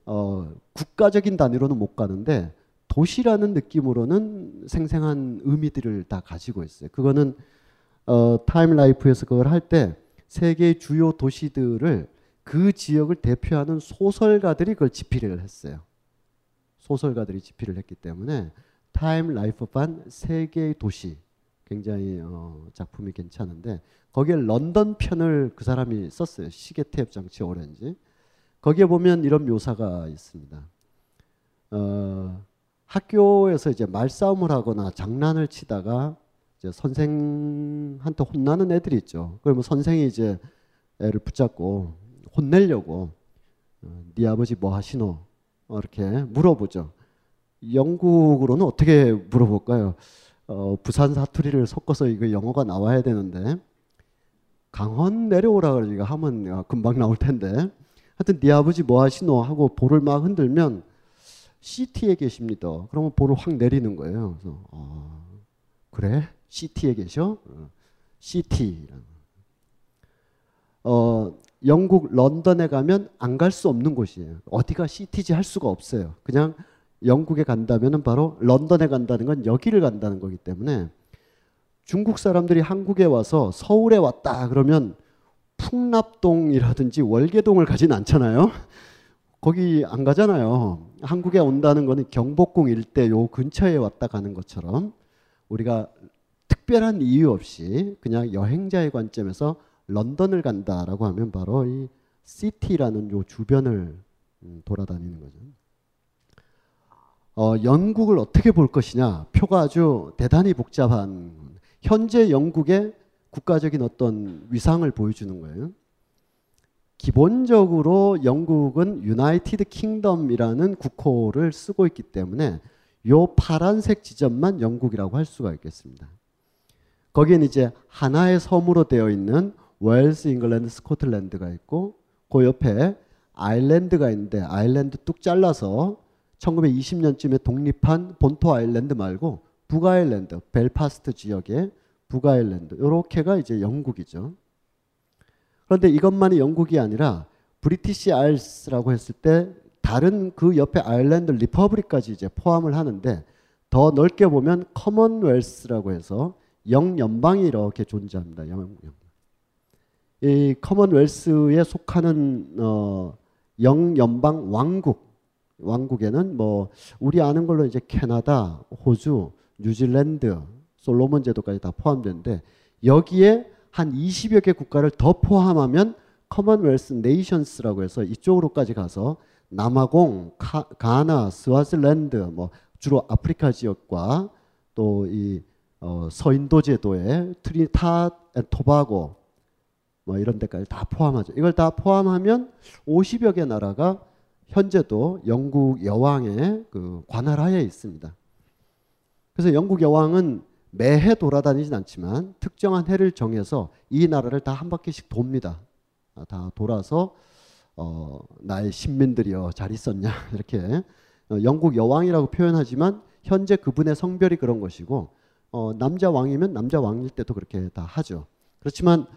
어, 국가적인 단위로는 못 가는데 도시라는 느낌으로는 생생한 의미들을 다 가지고 있어요. 그거는 어, 타임 라이프에서 그걸 할 때 세계의 주요 도시들을 그 지역을 대표하는 소설가들이 그걸 집필을 했어요. 소설가들이 집필을 했기 때문에 타임 라이프반 세계의 도시 굉장히 어, 작품이 괜찮은데 거기에 런던 편을 그 사람이 썼어요. 시계 태엽 장치 오렌지. 거기에 보면 이런 묘사가 있습니다. 어, 학교에서 이제 말싸움을 하거나 장난을 치다가 이제 선생한테 혼나는 애들이 있죠. 그러면 선생이 이제 애를 붙잡고 혼내려고 어, 네 아버지 뭐 하시노? 어, 이렇게 물어보죠. 영국으로는 어떻게 물어볼까요? 어, 부산 사투리를 섞어서 이거 영어가 나와야 되는데 강원 내려오라 그러니까 하면 금방 나올 텐데 하여튼 네 아버지 뭐 하시노 하고 볼을 막 흔들면 CT에 계십니다. 그러면 볼을 확 내리는 거예요. 그래서 아, 그래? CT에 계셔? 어, CT. 어, 영국 런던에 가면 안 갈 수 없는 곳이에요. 어디가 CT지 할 수가 없어요. 그냥 영국에 간다면은 바로 런던에 간다는 건 여기를 간다는 거기 때문에 중국 사람들이 한국에 와서 서울에 왔다 그러면 풍납동이라든지 월계동을 가진 않잖아요. 거기 안 가잖아요. 한국에 온다는 거는 경복궁 일대 요 근처에 왔다 가는 것처럼 우리가 특별한 이유 없이 그냥 여행자의 관점에서 런던을 간다라고 하면 바로 이 시티라는 요 주변을 음, 돌아다니는 거죠. 어, 영국을 어떻게 볼 것이냐 표가 아주 대단히 복잡한 현재 영국의 국가적인 어떤 위상을 보여주는 거예요. 기본적으로 영국은 유나이티드 킹덤이라는 국호를 쓰고 있기 때문에 요 파란색 지점만 영국이라고 할 수가 있겠습니다. 거기는 이제 하나의 섬으로 되어 있는 웨일스, 잉글랜드, 스코틀랜드가 있고 그 옆에 아일랜드가 있는데 아일랜드 뚝 잘라서 1920년쯤에 독립한 본토 아일랜드 말고 북아일랜드, 벨파스트 지역의 북아일랜드 이렇게가 이제 영국이죠. 그런데 이것만이 영국이 아니라 British Isles라고 했을 때 다른 그 옆에 아일랜드 Republic까지 이제 포함을 하는데 더 넓게 보면 Commonwealth라고 해서 영연방이 이렇게 존재합니다. 영, 이 Commonwealth에 속하는 어, 영연방 왕국 왕국에는 뭐 우리 아는 걸로 이제 캐나다, 호주, 뉴질랜드, 솔로몬 제도까지 다 포함되는데 여기에 한 20여 개 국가를 더 포함하면 Commonwealth Nations라고 해서 이쪽으로까지 가서 남아공, 카, 가나, 스와질랜드 뭐 주로 아프리카 지역과 또 이 어, 서인도 제도의 트리니다드 앤 토바고 뭐 이런 데까지 다 포함하죠. 이걸 다 포함하면 50여 개 나라가 현재도 영국 여왕의 그 관할하에 있습니다. 그래서 영국 여왕은 매해 돌아다니진 않지만 특정한 해를 정해서 이 나라를 다 한 바퀴씩 돕니다. 아, 다 돌아서 어, 나의 신민들이여 잘 있었냐 이렇게 어, 영국 여왕이라고 표현하지만 현재 그분의 성별이 그런 것이고 어, 남자 왕이면 남자 왕일 때도 그렇게 다 하죠. 그렇지만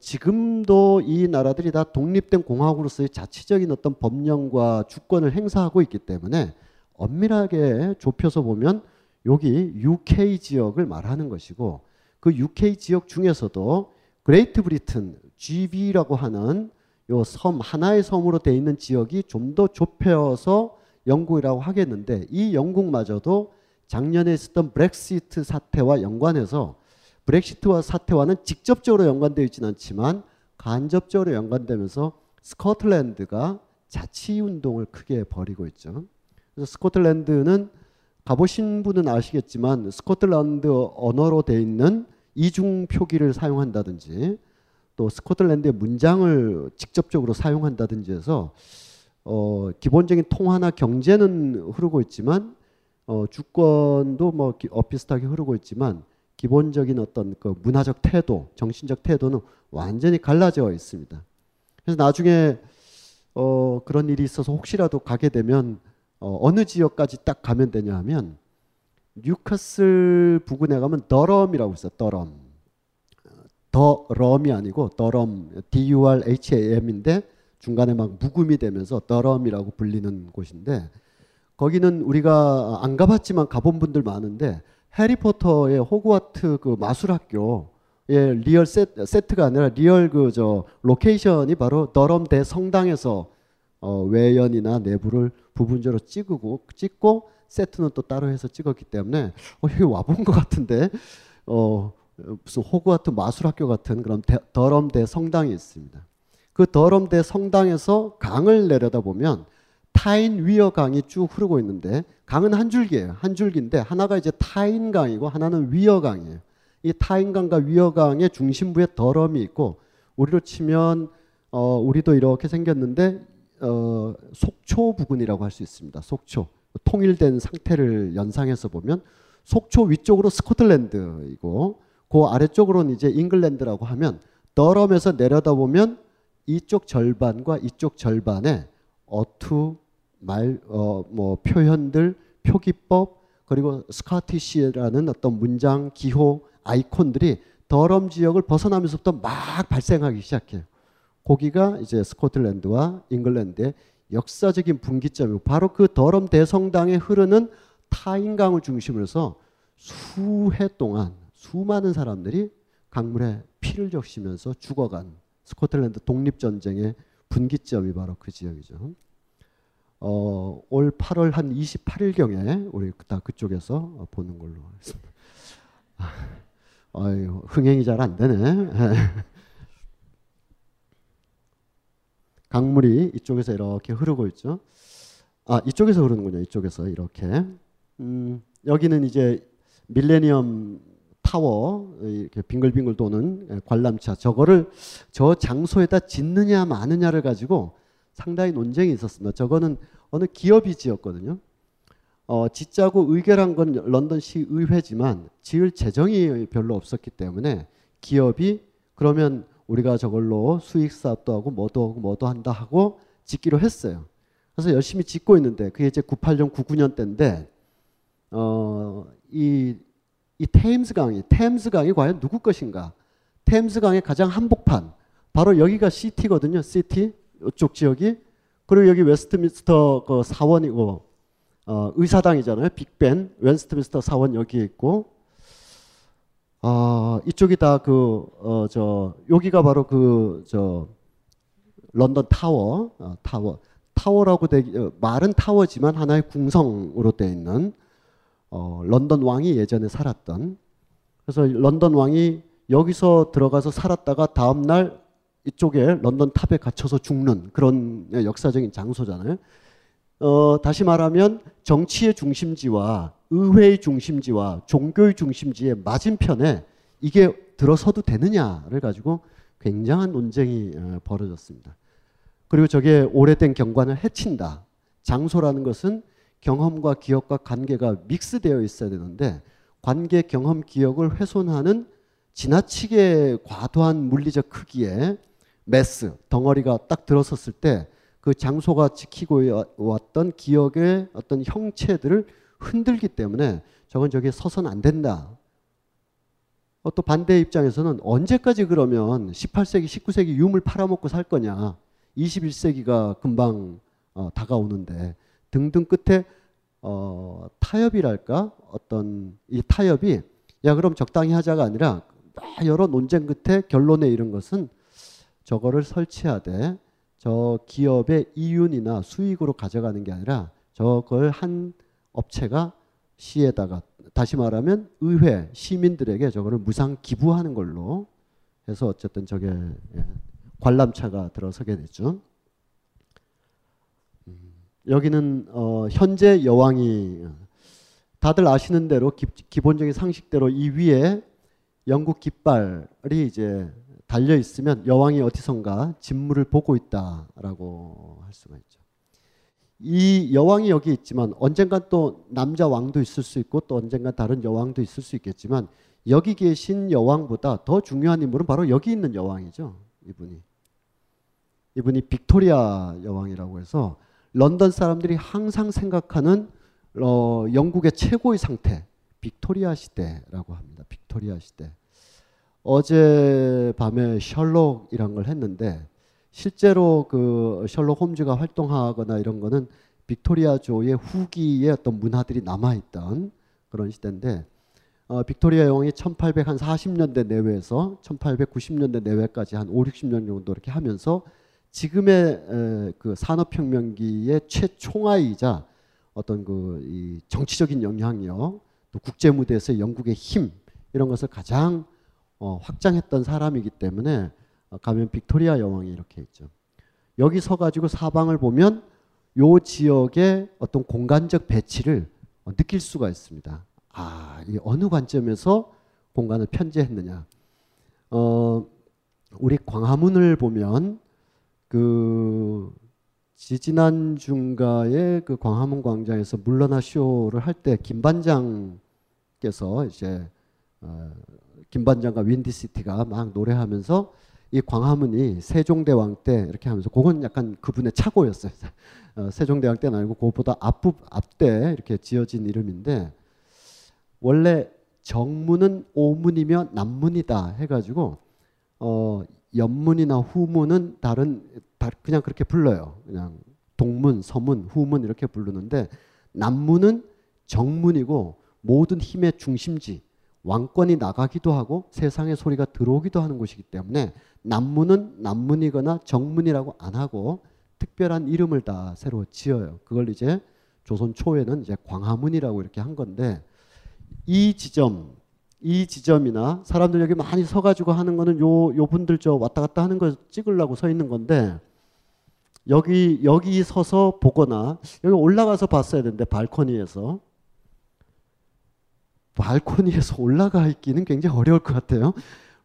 지금도 이 나라들이 다 독립된 공화국으로서의 자치적인 어떤 법령과 주권을 행사하고 있기 때문에 엄밀하게 좁혀서 보면 여기 UK 지역을 말하는 것이고 그 UK 지역 중에서도 그레이트 브리튼 GB라고 하는 요 섬 하나의 섬으로 되어 있는 지역이 좀 더 좁혀서 영국이라고 하겠는데 이 영국마저도 작년에 있었던 브렉시트 사태와 연관해서 브렉시트와 사태와는 직접적으로 연관되어 있지는 않지만 간접적으로 연관되면서 스코틀랜드가 자치 운동을 크게 벌이고 있죠. 그래서 스코틀랜드는 가보신 분은 아시겠지만 스코틀랜드 언어로 되어 있는 이중 표기를 사용한다든지 또 스코틀랜드의 문장을 직접적으로 사용한다든지 해서 어, 기본적인 통화나 경제는 흐르고 있지만 어, 주권도 뭐 기- 어, 비슷하게 흐르고 있지만 기본적인 어떤 그 문화적 태도, 정신적 태도는 완전히 갈라져 있습니다. 그래서 나중에 어, 그런 일이 있어서 혹시라도 가게 되면 어, 어느 지역까지 딱 가면 되냐 하면 뉴카슬 부근에 가면 더럼이라고 있어요. 더럼. 더럼이 아니고 더럼 D-U-R-H-A-M인데 중간에 막 묵음이 되면서 더럼이라고 불리는 곳인데 거기는 우리가 안 가봤지만 가본 분들 많은데 해리포터의 호그와트 그 마술학교의 real 세트, 세트가 아니라 real 그 저 로케이션이 바로 더럼 대 성당에서 어, 외연이나 내부를 부분적으로 찍고 찍고 세트는 또 따로 해서 찍었기 때문에 어, 여기 와본 것 같은데 어, 무슨 호그와트 마술학교 같은 그런 대, 더럼 대 성당이 있습니다. 그 더럼 대 성당에서 강을 내려다 보면 타인 위어 강이 쭉 흐르고 있는데 강은 한 줄기예요. 한 줄기인데 하나가 이제 타인 강이고 하나는 위어 강이에요. 이 타인 강과 위어 강의 중심부에 더럼이 있고 우리로 치면 어, 우리도 이렇게 생겼는데 어, 속초 부근이라고 할 수 있습니다. 속초 통일된 상태를 연상해서 보면 속초 위쪽으로 스코틀랜드이고 그 아래쪽으로는 이제 잉글랜드라고 하면 더럼에서 내려다 보면 이쪽 절반과 이쪽 절반에 어투 말 어 뭐 표현들 표기법 그리고 스카티시라는 어떤 문장 기호 아이콘들이 더럼 지역을 벗어나면서부터 막 발생하기 시작해요. 거기가 이제 스코틀랜드와 잉글랜드의 역사적인 분기점이고 바로 그 더럼 대성당에 흐르는 타인강을 중심으로 해서 수해 동안 수많은 사람들이 강물에 피를 적시면서 죽어간 스코틀랜드 독립전쟁의 분기점이 바로 그 지역이죠. 어, 올 8월 한 28일경에 우리 다 그쪽에서 보는 걸로 하겠습니다. 아유, 흥행이 잘 안 되네. 강물이 이쪽에서 이렇게 흐르고 있죠. 아, 이쪽에서 흐르는군요. 이쪽에서 이렇게. 음, 여기는 이제 밀레니엄 타워 이렇게 빙글빙글 도는 관람차 저거를 저 장소에다 짓느냐 마느냐를 가지고 상당히 논쟁이 있었습니다. 저거는 어느 기업이 지었거든요. 어, 짓자고 의결한 건 런던시 의회지만 지을 재정이 별로 없었기 때문에 기업이 그러면 우리가 저걸로 수익 사업도 하고 뭐도 하고 뭐도 한다 하고 짓기로 했어요. 그래서 열심히 짓고 있는데 그게 이제 98년 99년 때인데 어, 이, 이 테임스 강이 테임스 강이 과연 누구 것인가? 테임스 강의 가장 한복판 바로 여기가 시티거든요. 시티 이쪽 지역이 그리고 여기 웨스트민스터 그 사원이고 어, 의사당이잖아요. 빅벤 웨스트민스터 사원 여기 있고 아 이쪽이 다 그 어 저 여기가 바로 그 저 런던 타워 어, 타워 타워라고 되 어, 말은 타워지만 하나의 궁성으로 되어 있는 어, 런던 왕이 예전에 살았던 그래서 런던 왕이 여기서 들어가서 살았다가 다음 날 이쪽에 런던 탑에 갇혀서 죽는 그런 역사적인 장소잖아요. 어, 다시 말하면 정치의 중심지와 의회의 중심지와 종교의 중심지의 맞은편에 이게 들어서도 되느냐를 가지고 굉장한 논쟁이 어, 벌어졌습니다. 그리고 저게 오래된 경관을 해친다. 장소라는 것은 경험과 기억과 관계가 믹스되어 있어야 되는데 관계, 경험, 기억을 훼손하는 지나치게 과도한 물리적 크기의 매스 덩어리가 딱 들어섰을 때 그 장소가 지키고 왔던 기억의 어떤 형체들을 흔들기 때문에 저건 저기에 서선 안 된다. 어, 또 반대 입장에서는 언제까지 그러면 18세기, 19세기 유물 팔아먹고 살 거냐. 21세기가 금방 어, 다가오는데 등등 끝에 어, 타협이랄까 어떤 이 타협이 야 그럼 적당히 하자가 아니라 여러 논쟁 끝에 결론에 이른 것은 저거를 설치하되 저 기업의 이윤이나 수익으로 가져가는 게 아니라 저걸 한 업체가 시에다가 다시 말하면 의회 시민들에게 저거를 무상 기부하는 걸로 해서 어쨌든 저게 예, 관람차가 들어서게 됐죠. 음, 여기는 어, 현재 여왕이 다들 아시는 대로 기, 기본적인 상식대로 이 위에 영국 깃발이 이제 달려 있으면 여왕이 어디선가 진물을 보고 있다라고 할 수가 있죠. 이 여왕이 여기 있지만 언젠간 또 남자 왕도 있을 수 있고 또 언젠간 다른 여왕도 있을 수 있겠지만 여기 계신 여왕보다 더 중요한 인물은 바로 여기 있는 여왕이죠. 이분이. 이분이 빅토리아 여왕이라고 해서 런던 사람들이 항상 생각하는 어, 영국의 최고의 상태 빅토리아 시대라고 합니다. 빅토리아 시대. 어제 밤에 셜록이란 걸 했는데 실제로 그 셜록 홈즈가 활동하거나 이런 거는 빅토리아조의 후기의 어떤 문화들이 남아있던 그런 시대인데 어, 빅토리아 여왕이 1840년대 내외에서 1890년대 내외까지 한 5, 60년 정도 이렇게 하면서 지금의 에, 그 산업혁명기의 총화이자 어떤 그이 정치적인 영향력, 또 국제 무대에서 영국의 힘 이런 것을 가장 어, 확장했던 사람이기 때문에 어, 가면 빅토리아 여왕이 이렇게 있죠. 여기 서 가지고 사방을 보면 요 지역의 어떤 공간적 배치를 어, 느낄 수가 있습니다. 아, 이 어느 관점에서 공간을 편제했느냐. 어, 우리 광화문을 보면 그 지지난 중가에 그 광화문 광장에서 물러나 쇼를 할 때 김반장께서 이제 어, 김반장과 윈디시티가 막 노래하면서 이 광화문이 세종대왕 때 이렇게 하면서 그건 약간 그분의 착오였어요. 어, 세종대왕 때는 아니고 그것보다 앞부 앞때 이렇게 지어진 이름인데 원래 정문은 오문이며 남문이다 해가지고 어 연문이나 후문은 다른 그냥 그렇게 불러요. 그냥 동문, 서문, 후문 이렇게 부르는데 남문은 정문이고 모든 힘의 중심지 왕권이 나가기도 하고 세상의 소리가 들어오기도 하는 곳이기 때문에 남문은 남문이거나 정문이라고 안 하고 특별한 이름을 다 새로 지어요. 그걸 이제 조선 초에는 이제 광화문이라고 이렇게 한 건데 이 지점 이 지점이나 사람들 여기 많이 서 가지고 하는 거는 요, 요 분들 저 왔다 갔다 하는 거 찍으려고 서 있는 건데 여기, 여기 서서 보거나 여기 올라가서 봤어야 되는데 발코니에서 발코니에서 올라가 있기는 굉장히 어려울 것 같아요.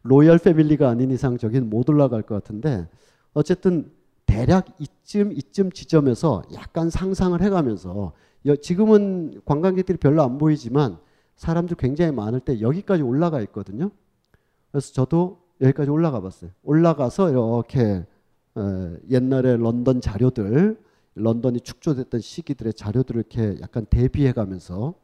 로열 패밀리가 아닌 이상 저기는 못 올라갈 것 같은데 어쨌든 대략 이쯤 이쯤 지점에서 약간 상상을 해가면서 지금은 관광객들이 별로 안 보이지만 사람들 굉장히 많을 때 여기까지 올라가 있거든요. 그래서 저도 여기까지 올라가 봤어요. 올라가서 이렇게 옛날에 런던 자료들, 런던이 축조됐던 시기들의 자료들을 이렇게 약간 대비해 가면서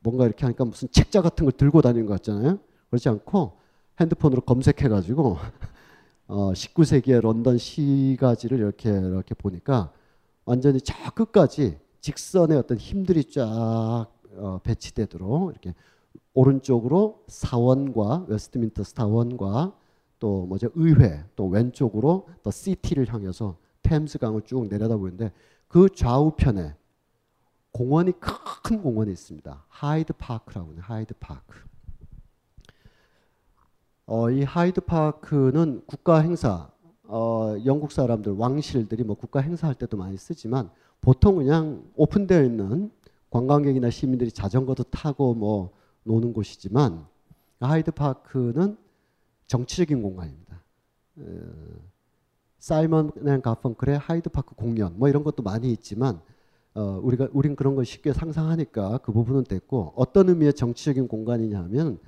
뭔가 이렇게 하니까 무슨 책자 같은 걸 들고 다니는 것 같잖아요. 그렇지 않고 핸드폰으로 검색해 가지고 어, 19세기의 런던 시가지를 이렇게 이렇게 보니까 완전히 저 끝까지 직선의 어떤 힘들이 쫙 어, 배치되도록 이렇게 오른쪽으로 사원과 웨스트민스터 사원과 또 뭐죠 의회 또 왼쪽으로 또 시티를 향해서 템스 강을 쭉 내려다보는데 그 좌우편에 공원이 큰 공원이 있습니다. 하이드 파크라고 하는 하이드 파크. 어, 이 하이드 파크는 국가 행사, 어, 영국 사람들 왕실들이 뭐 국가 행사할 때도 많이 쓰지만 보통 그냥 오픈되어 있는 관광객이나 시민들이 자전거도 타고 뭐 노는 곳이지만 하이드 파크는 정치적인 공간입니다. 어, 사이먼 앤 가펑클의 하이드 파크 공연 뭐 이런 것도 많이 있지만 어, 우리가 우린 그런 걸 쉽게 상상하니까 그 부분은 됐고 어떤 의미의 정치적인 공간이냐면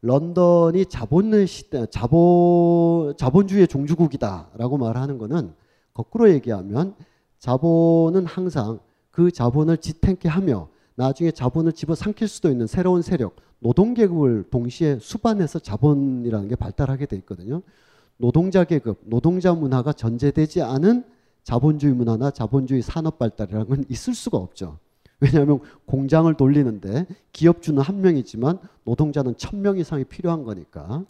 런던이 자본의 시대 자본 자본주의의 종주국이다라고 말하는 것은 거꾸로 얘기하면 자본은 항상 그 자본을 지탱케 하며 나중에 자본을 집어삼킬 수도 있는 새로운 세력, 노동 계급을 동시에 수반해서 자본이라는 게 발달하게 돼 있거든요. 노동자 계급, 노동자 문화가 전제되지 않은 자본주의 문화나 자본주의 산업 발달이라는 건 있을 수가 없죠. 왜냐하면 공장을 돌리는데 기업주는 한 명이지만 노동자는 천 명 이상이 필요한 거니까.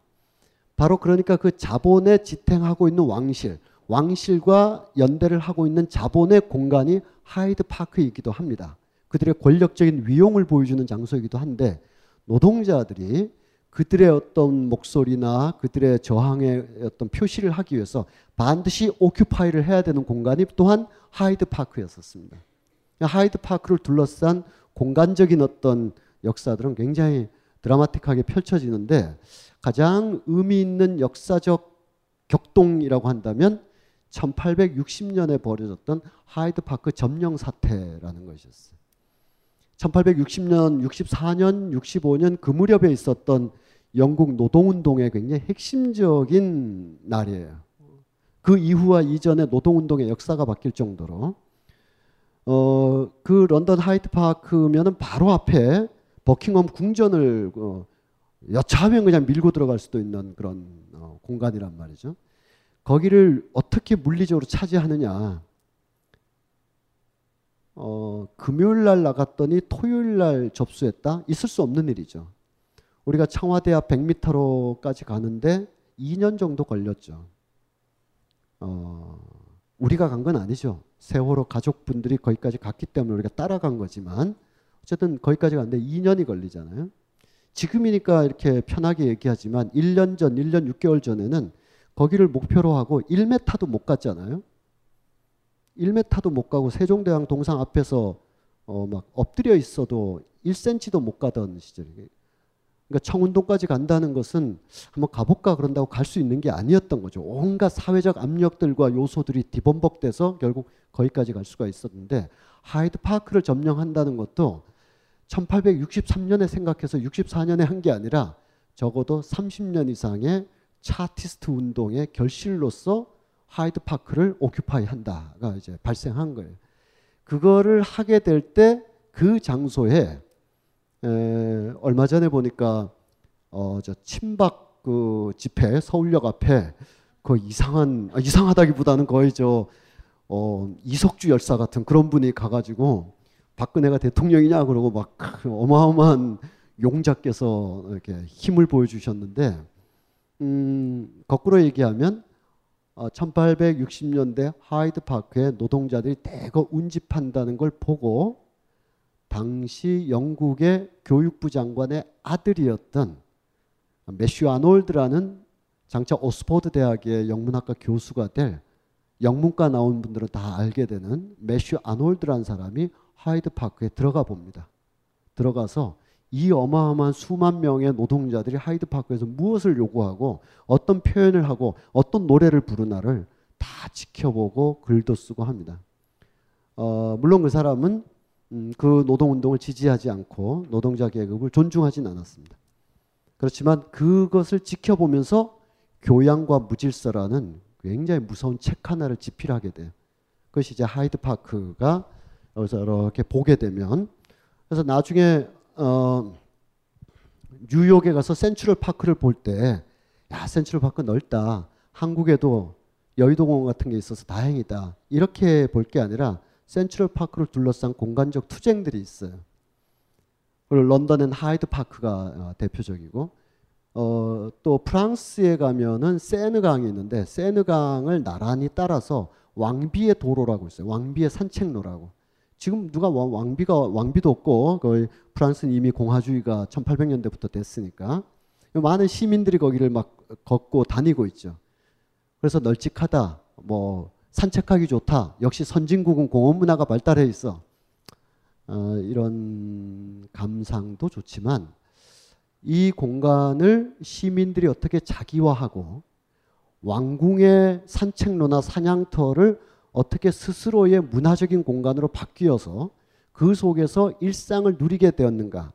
바로 그러니까 그 자본에 지탱하고 있는 왕실, 왕실과 연대를 하고 있는 자본의 공간이 하이드 파크이기도 합니다. 그들의 권력적인 위용을 보여주는 장소이기도 한데 노동자들이 그들의 어떤 목소리나 그들의 저항의 어떤 표시를 하기 위해서 반드시 occupy를 해야 되는 공간이 또한 하이드 파크였었습니다. 하이드 파크를 둘러싼 공간적인 어떤 역사들은 굉장히 드라마틱하게 펼쳐지는데 가장 의미 있는 역사적 격동이라고 한다면 1860년에 벌어졌던 하이드 파크 점령 사태라는 것이었어요. 1860년, 64년, 65년 그 무렵에 있었던 영국 노동운동의 굉장히 핵심적인 날이에요. 그 이후와 이전에 노동운동의 역사가 바뀔 정도로 어, 그 런던 하이드파크면은 바로 앞에 버킹엄 궁전을 어, 여차하면 그냥 밀고 들어갈 수도 있는 그런 어, 공간이란 말이죠. 거기를 어떻게 물리적으로 차지하느냐. 어, 금요일 날 나갔더니 토요일 날 접수했다? 있을 수 없는 일이죠. 우리가 청와대 앞 100m로까지 가는데 2년 정도 걸렸죠. 어, 우리가 간 건 아니죠. 세월호 가족분들이 거기까지 갔기 때문에 우리가 따라간 거지만 어쨌든 거기까지 갔는데 2년이 걸리잖아요. 지금이니까 이렇게 편하게 얘기하지만 1년 전, 1년 6개월 전에는 거기를 목표로 하고 1m도 못 갔잖아요. 1m도 못 가고 세종대왕 동상 앞에서 어 막 엎드려 있어도 1cm도 못 가던 시절이에요. 그러니까 청운동까지 간다는 것은 한번 가볼까 그런다고 갈 수 있는 게 아니었던 거죠. 온갖 사회적 압력들과 요소들이 뒤범벅돼서 결국 거기까지 갈 수가 있었는데 하이드 파크를 점령한다는 것도 1863년에 생각해서 64년에 한 게 아니라 적어도 30년 이상의 차티스트 운동의 결실로서 하이드 파크를 occupy 한다가 이제 발생한 거예요. 그거를 하게 될 때 그 장소에 에, 얼마 전에 보니까 어, 저 친박 그 집회 서울역 앞에 그 이상한 아, 이상하다기보다는 거의 저 어, 이석주 열사 같은 그런 분이 가가지고 박근혜가 대통령이냐 그러고 막 어마어마한 용자께서 이렇게 힘을 보여주셨는데 음, 거꾸로 얘기하면 어, 1860년대 하이드 파크에 노동자들이 대거 운집한다는 걸 보고 당시 영국의 교육부 장관의 아들이었던 매슈 아놀드라는 장차 옥스포드 대학의 영문학과 교수가 될 영문과 나온 분들은 다 알게 되는 매슈 아놀드라는 사람이 하이드 파크에 들어가 봅니다. 들어가서 이 어마어마한 수만 명의 노동자들이 하이드 파크에서 무엇을 요구하고 어떤 표현을 하고 어떤 노래를 부르나를 다 지켜보고 글도 쓰고 합니다. 어, 물론 그 사람은 음, 그 노동 운동을 지지하지 않고 노동자 계급을 존중하진 않았습니다. 그렇지만 그것을 지켜보면서 교양과 무질서라는 굉장히 무서운 책 하나를 집필하게 돼요. 그것이 이제 하이드 파크가 여기서 이렇게 보게 되면 그래서 나중에 어, 뉴욕에 가서 센트럴 파크를 볼 때 야 센트럴 파크 넓다. 한국에도 여의도 공원 같은 게 있어서 다행이다. 이렇게 볼 게 아니라 센트럴 파크를 둘러싼 공간적 투쟁들이 있어요. 그리고 런던엔 하이드 파크가 어, 대표적이고 어, 또 프랑스에 가면은 세느강이 있는데 세느강을 나란히 따라서 왕비의 도로라고 있어요. 왕비의 산책로라고. 지금 누가 왕비가 왕비도 없고 거의 프랑스는 이미 공화주의가 1800년대부터 됐으니까 많은 시민들이 거기를 막 걷고 다니고 있죠. 그래서 널찍하다, 뭐 산책하기 좋다. 역시 선진국은 공원 문화가 발달해 있어. 어, 이런 감상도 좋지만 이 공간을 시민들이 어떻게 자기화하고 왕궁의 산책로나 사냥터를 어떻게 스스로의 문화적인 공간으로 바뀌어서 그 속에서 일상을 누리게 되었는가?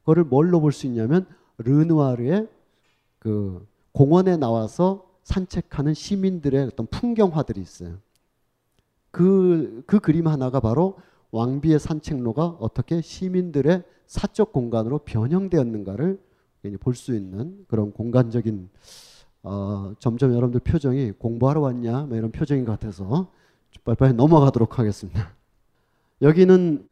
그거를 뭘로 볼 수 있냐면 르누아르의 그 공원에 나와서 산책하는 시민들의 어떤 풍경화들이 있어요. 그, 그 그림 하나가 바로 왕비의 산책로가 어떻게 시민들의 사적 공간으로 변형되었는가를 볼 수 있는 그런 공간적인 어, 점점 여러분들 표정이 공부하러 왔냐 뭐 이런 표정인 것 같아서 빨리빨리 넘어가도록 하겠습니다. 여기는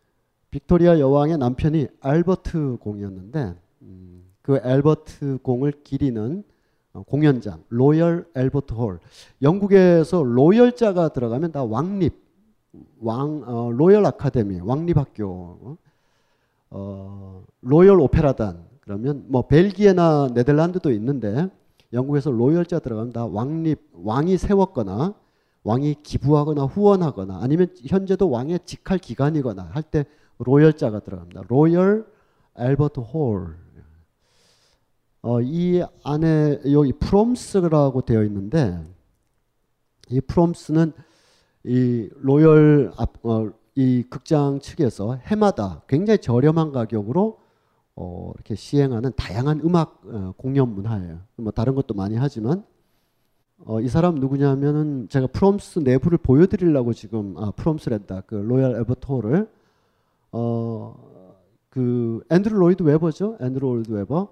빅토리아 여왕의 남편이 알버트 공이었는데 음, 그 알버트 공을 기리는 어, 공연장 로열 알버트 홀. 영국에서 로열자가 들어가면 다 왕립 왕 어, 로열 아카데미 왕립학교 어, 로열 오페라단. 그러면 뭐 벨기에나 네덜란드도 있는데 영국에서 로열자 들어가면 다 왕립 왕이 세웠거나 왕이 기부하거나 후원하거나 아니면 현재도 왕의 직할 기관이거나 할 때 로열자가 들어갑니다. 로열 알버트 홀. 어, 이 안에 여기 프롬스라고 되어 있는데 이 프롬스는 이 로열 앞, 어, 이 극장 측에서 해마다 굉장히 저렴한 가격으로 어, 이렇게 시행하는 다양한 음악 어, 공연 문화예요. 뭐 다른 것도 많이 하지만 어, 이 사람 누구냐면은 제가 프롬스 내부를 보여드리려고 지금 아 프롬스랜다 그 로얄 홀을 어 그 앤드루 로이드 웨버죠? 앤드루 로이드 웨버.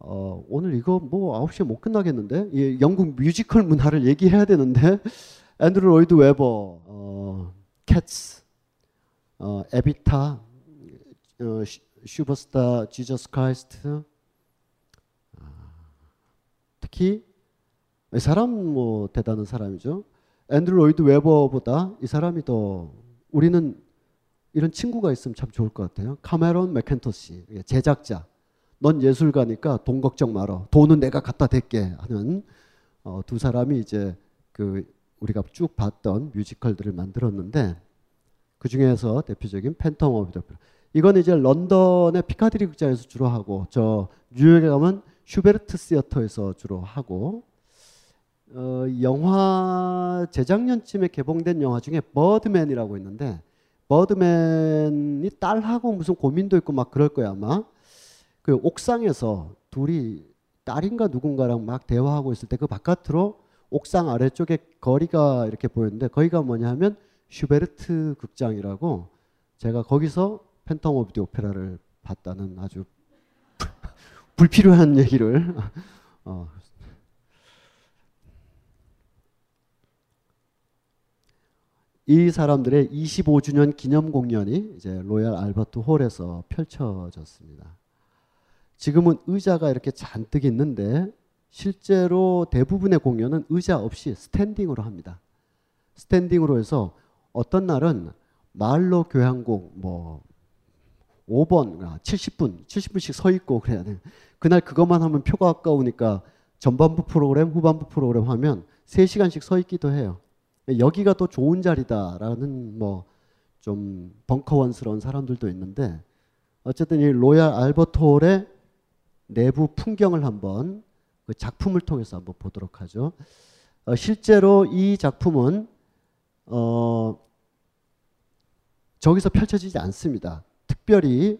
어 오늘 이거 뭐 9시에 못 끝나겠는데? 이 영국 뮤지컬 문화를 얘기해야 되는데? 앤드루 로이드 웨버 어 캣츠 어 에비타 어 슈- 슈퍼스타 지저스 크라이스트. 아, 특히 이 사람 뭐 대단한 사람이죠. 앤드루 로이드 웨버보다 이 사람이 더 우리는 이런 친구가 있으면 참 좋을 것 같아요. 카메론 매킨토시 예, 제작자. 넌 예술가니까 돈 걱정 말어. 돈은 내가 갖다 댈게 하는 어, 두 사람이 이제 그 우리가 쭉 봤던 뮤지컬들을 만들었는데 그 중에서 대표적인 Phantom of the. 이건 이제 런던의 피카디리 극장에서 주로 하고 저 뉴욕에 가면 슈베르트 시어터에서 주로 하고 어, 영화 재작년쯤에 개봉된 영화 중에 버드맨이라고 있는데 버드맨이 딸하고 무슨 고민도 있고 막 그럴 거야 아마. 그 옥상에서 둘이 딸인가 누군가랑 막 대화하고 있을 때 그 바깥으로 옥상 아래쪽에 거리가 이렇게 보였는데 거기가 뭐냐 하면 슈베르트 극장이라고 제가 거기서 Phantom of the Opera를 봤다는 아주 불필요한 얘기를 어, 이 사람들의 25주년 기념 공연이 이제 로얄 알버트 홀에서 펼쳐졌습니다. 지금은 의자가 이렇게 잔뜩 있는데 실제로 대부분의 공연은 의자 없이 스탠딩으로 합니다. 스탠딩으로 해서 어떤 날은 말러 교향곡 뭐 5번, 아, 70분, 70분씩 서 있고 그래야 돼. 그날 그것만 하면 표가 아까우니까 전반부 프로그램, 후반부 프로그램 하면 3시간씩 서 있기도 해요. 여기가 더 좋은 자리다라는 뭐 좀 벙커원스러운 사람들도 있는데 어쨌든 이 로얄 알버트 홀의 내부 풍경을 한번 그 작품을 통해서 한번 보도록 하죠. 어, 실제로 이 작품은 어, 저기서 펼쳐지지 않습니다. 특별히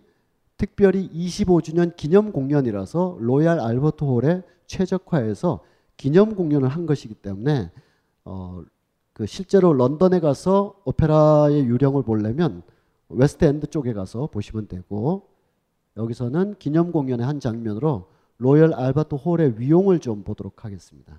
특별히 25주년 기념 공연이라서 로얄 알버트 홀에 최적화해서 기념 공연을 한 것이기 때문에 어, 그 실제로 런던에 가서 오페라의 유령을 보려면 웨스트엔드 쪽에 가서 보시면 되고 여기서는 기념 공연의 한 장면으로 로열 알버트 홀의 위용을 좀 보도록 하겠습니다.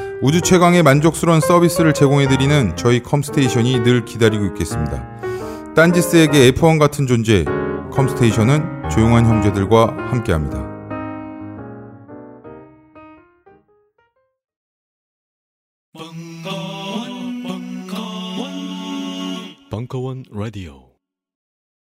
우주 최강의 만족스러운 서비스를 제공해드리는 저희 컴스테이션이 늘 기다리고 있겠습니다. 딴지스에게 F1 같은 존재, 컴스테이션은 조용한 형제들과 함께합니다. 벙커원, 벙커원, 벙커원 라디오.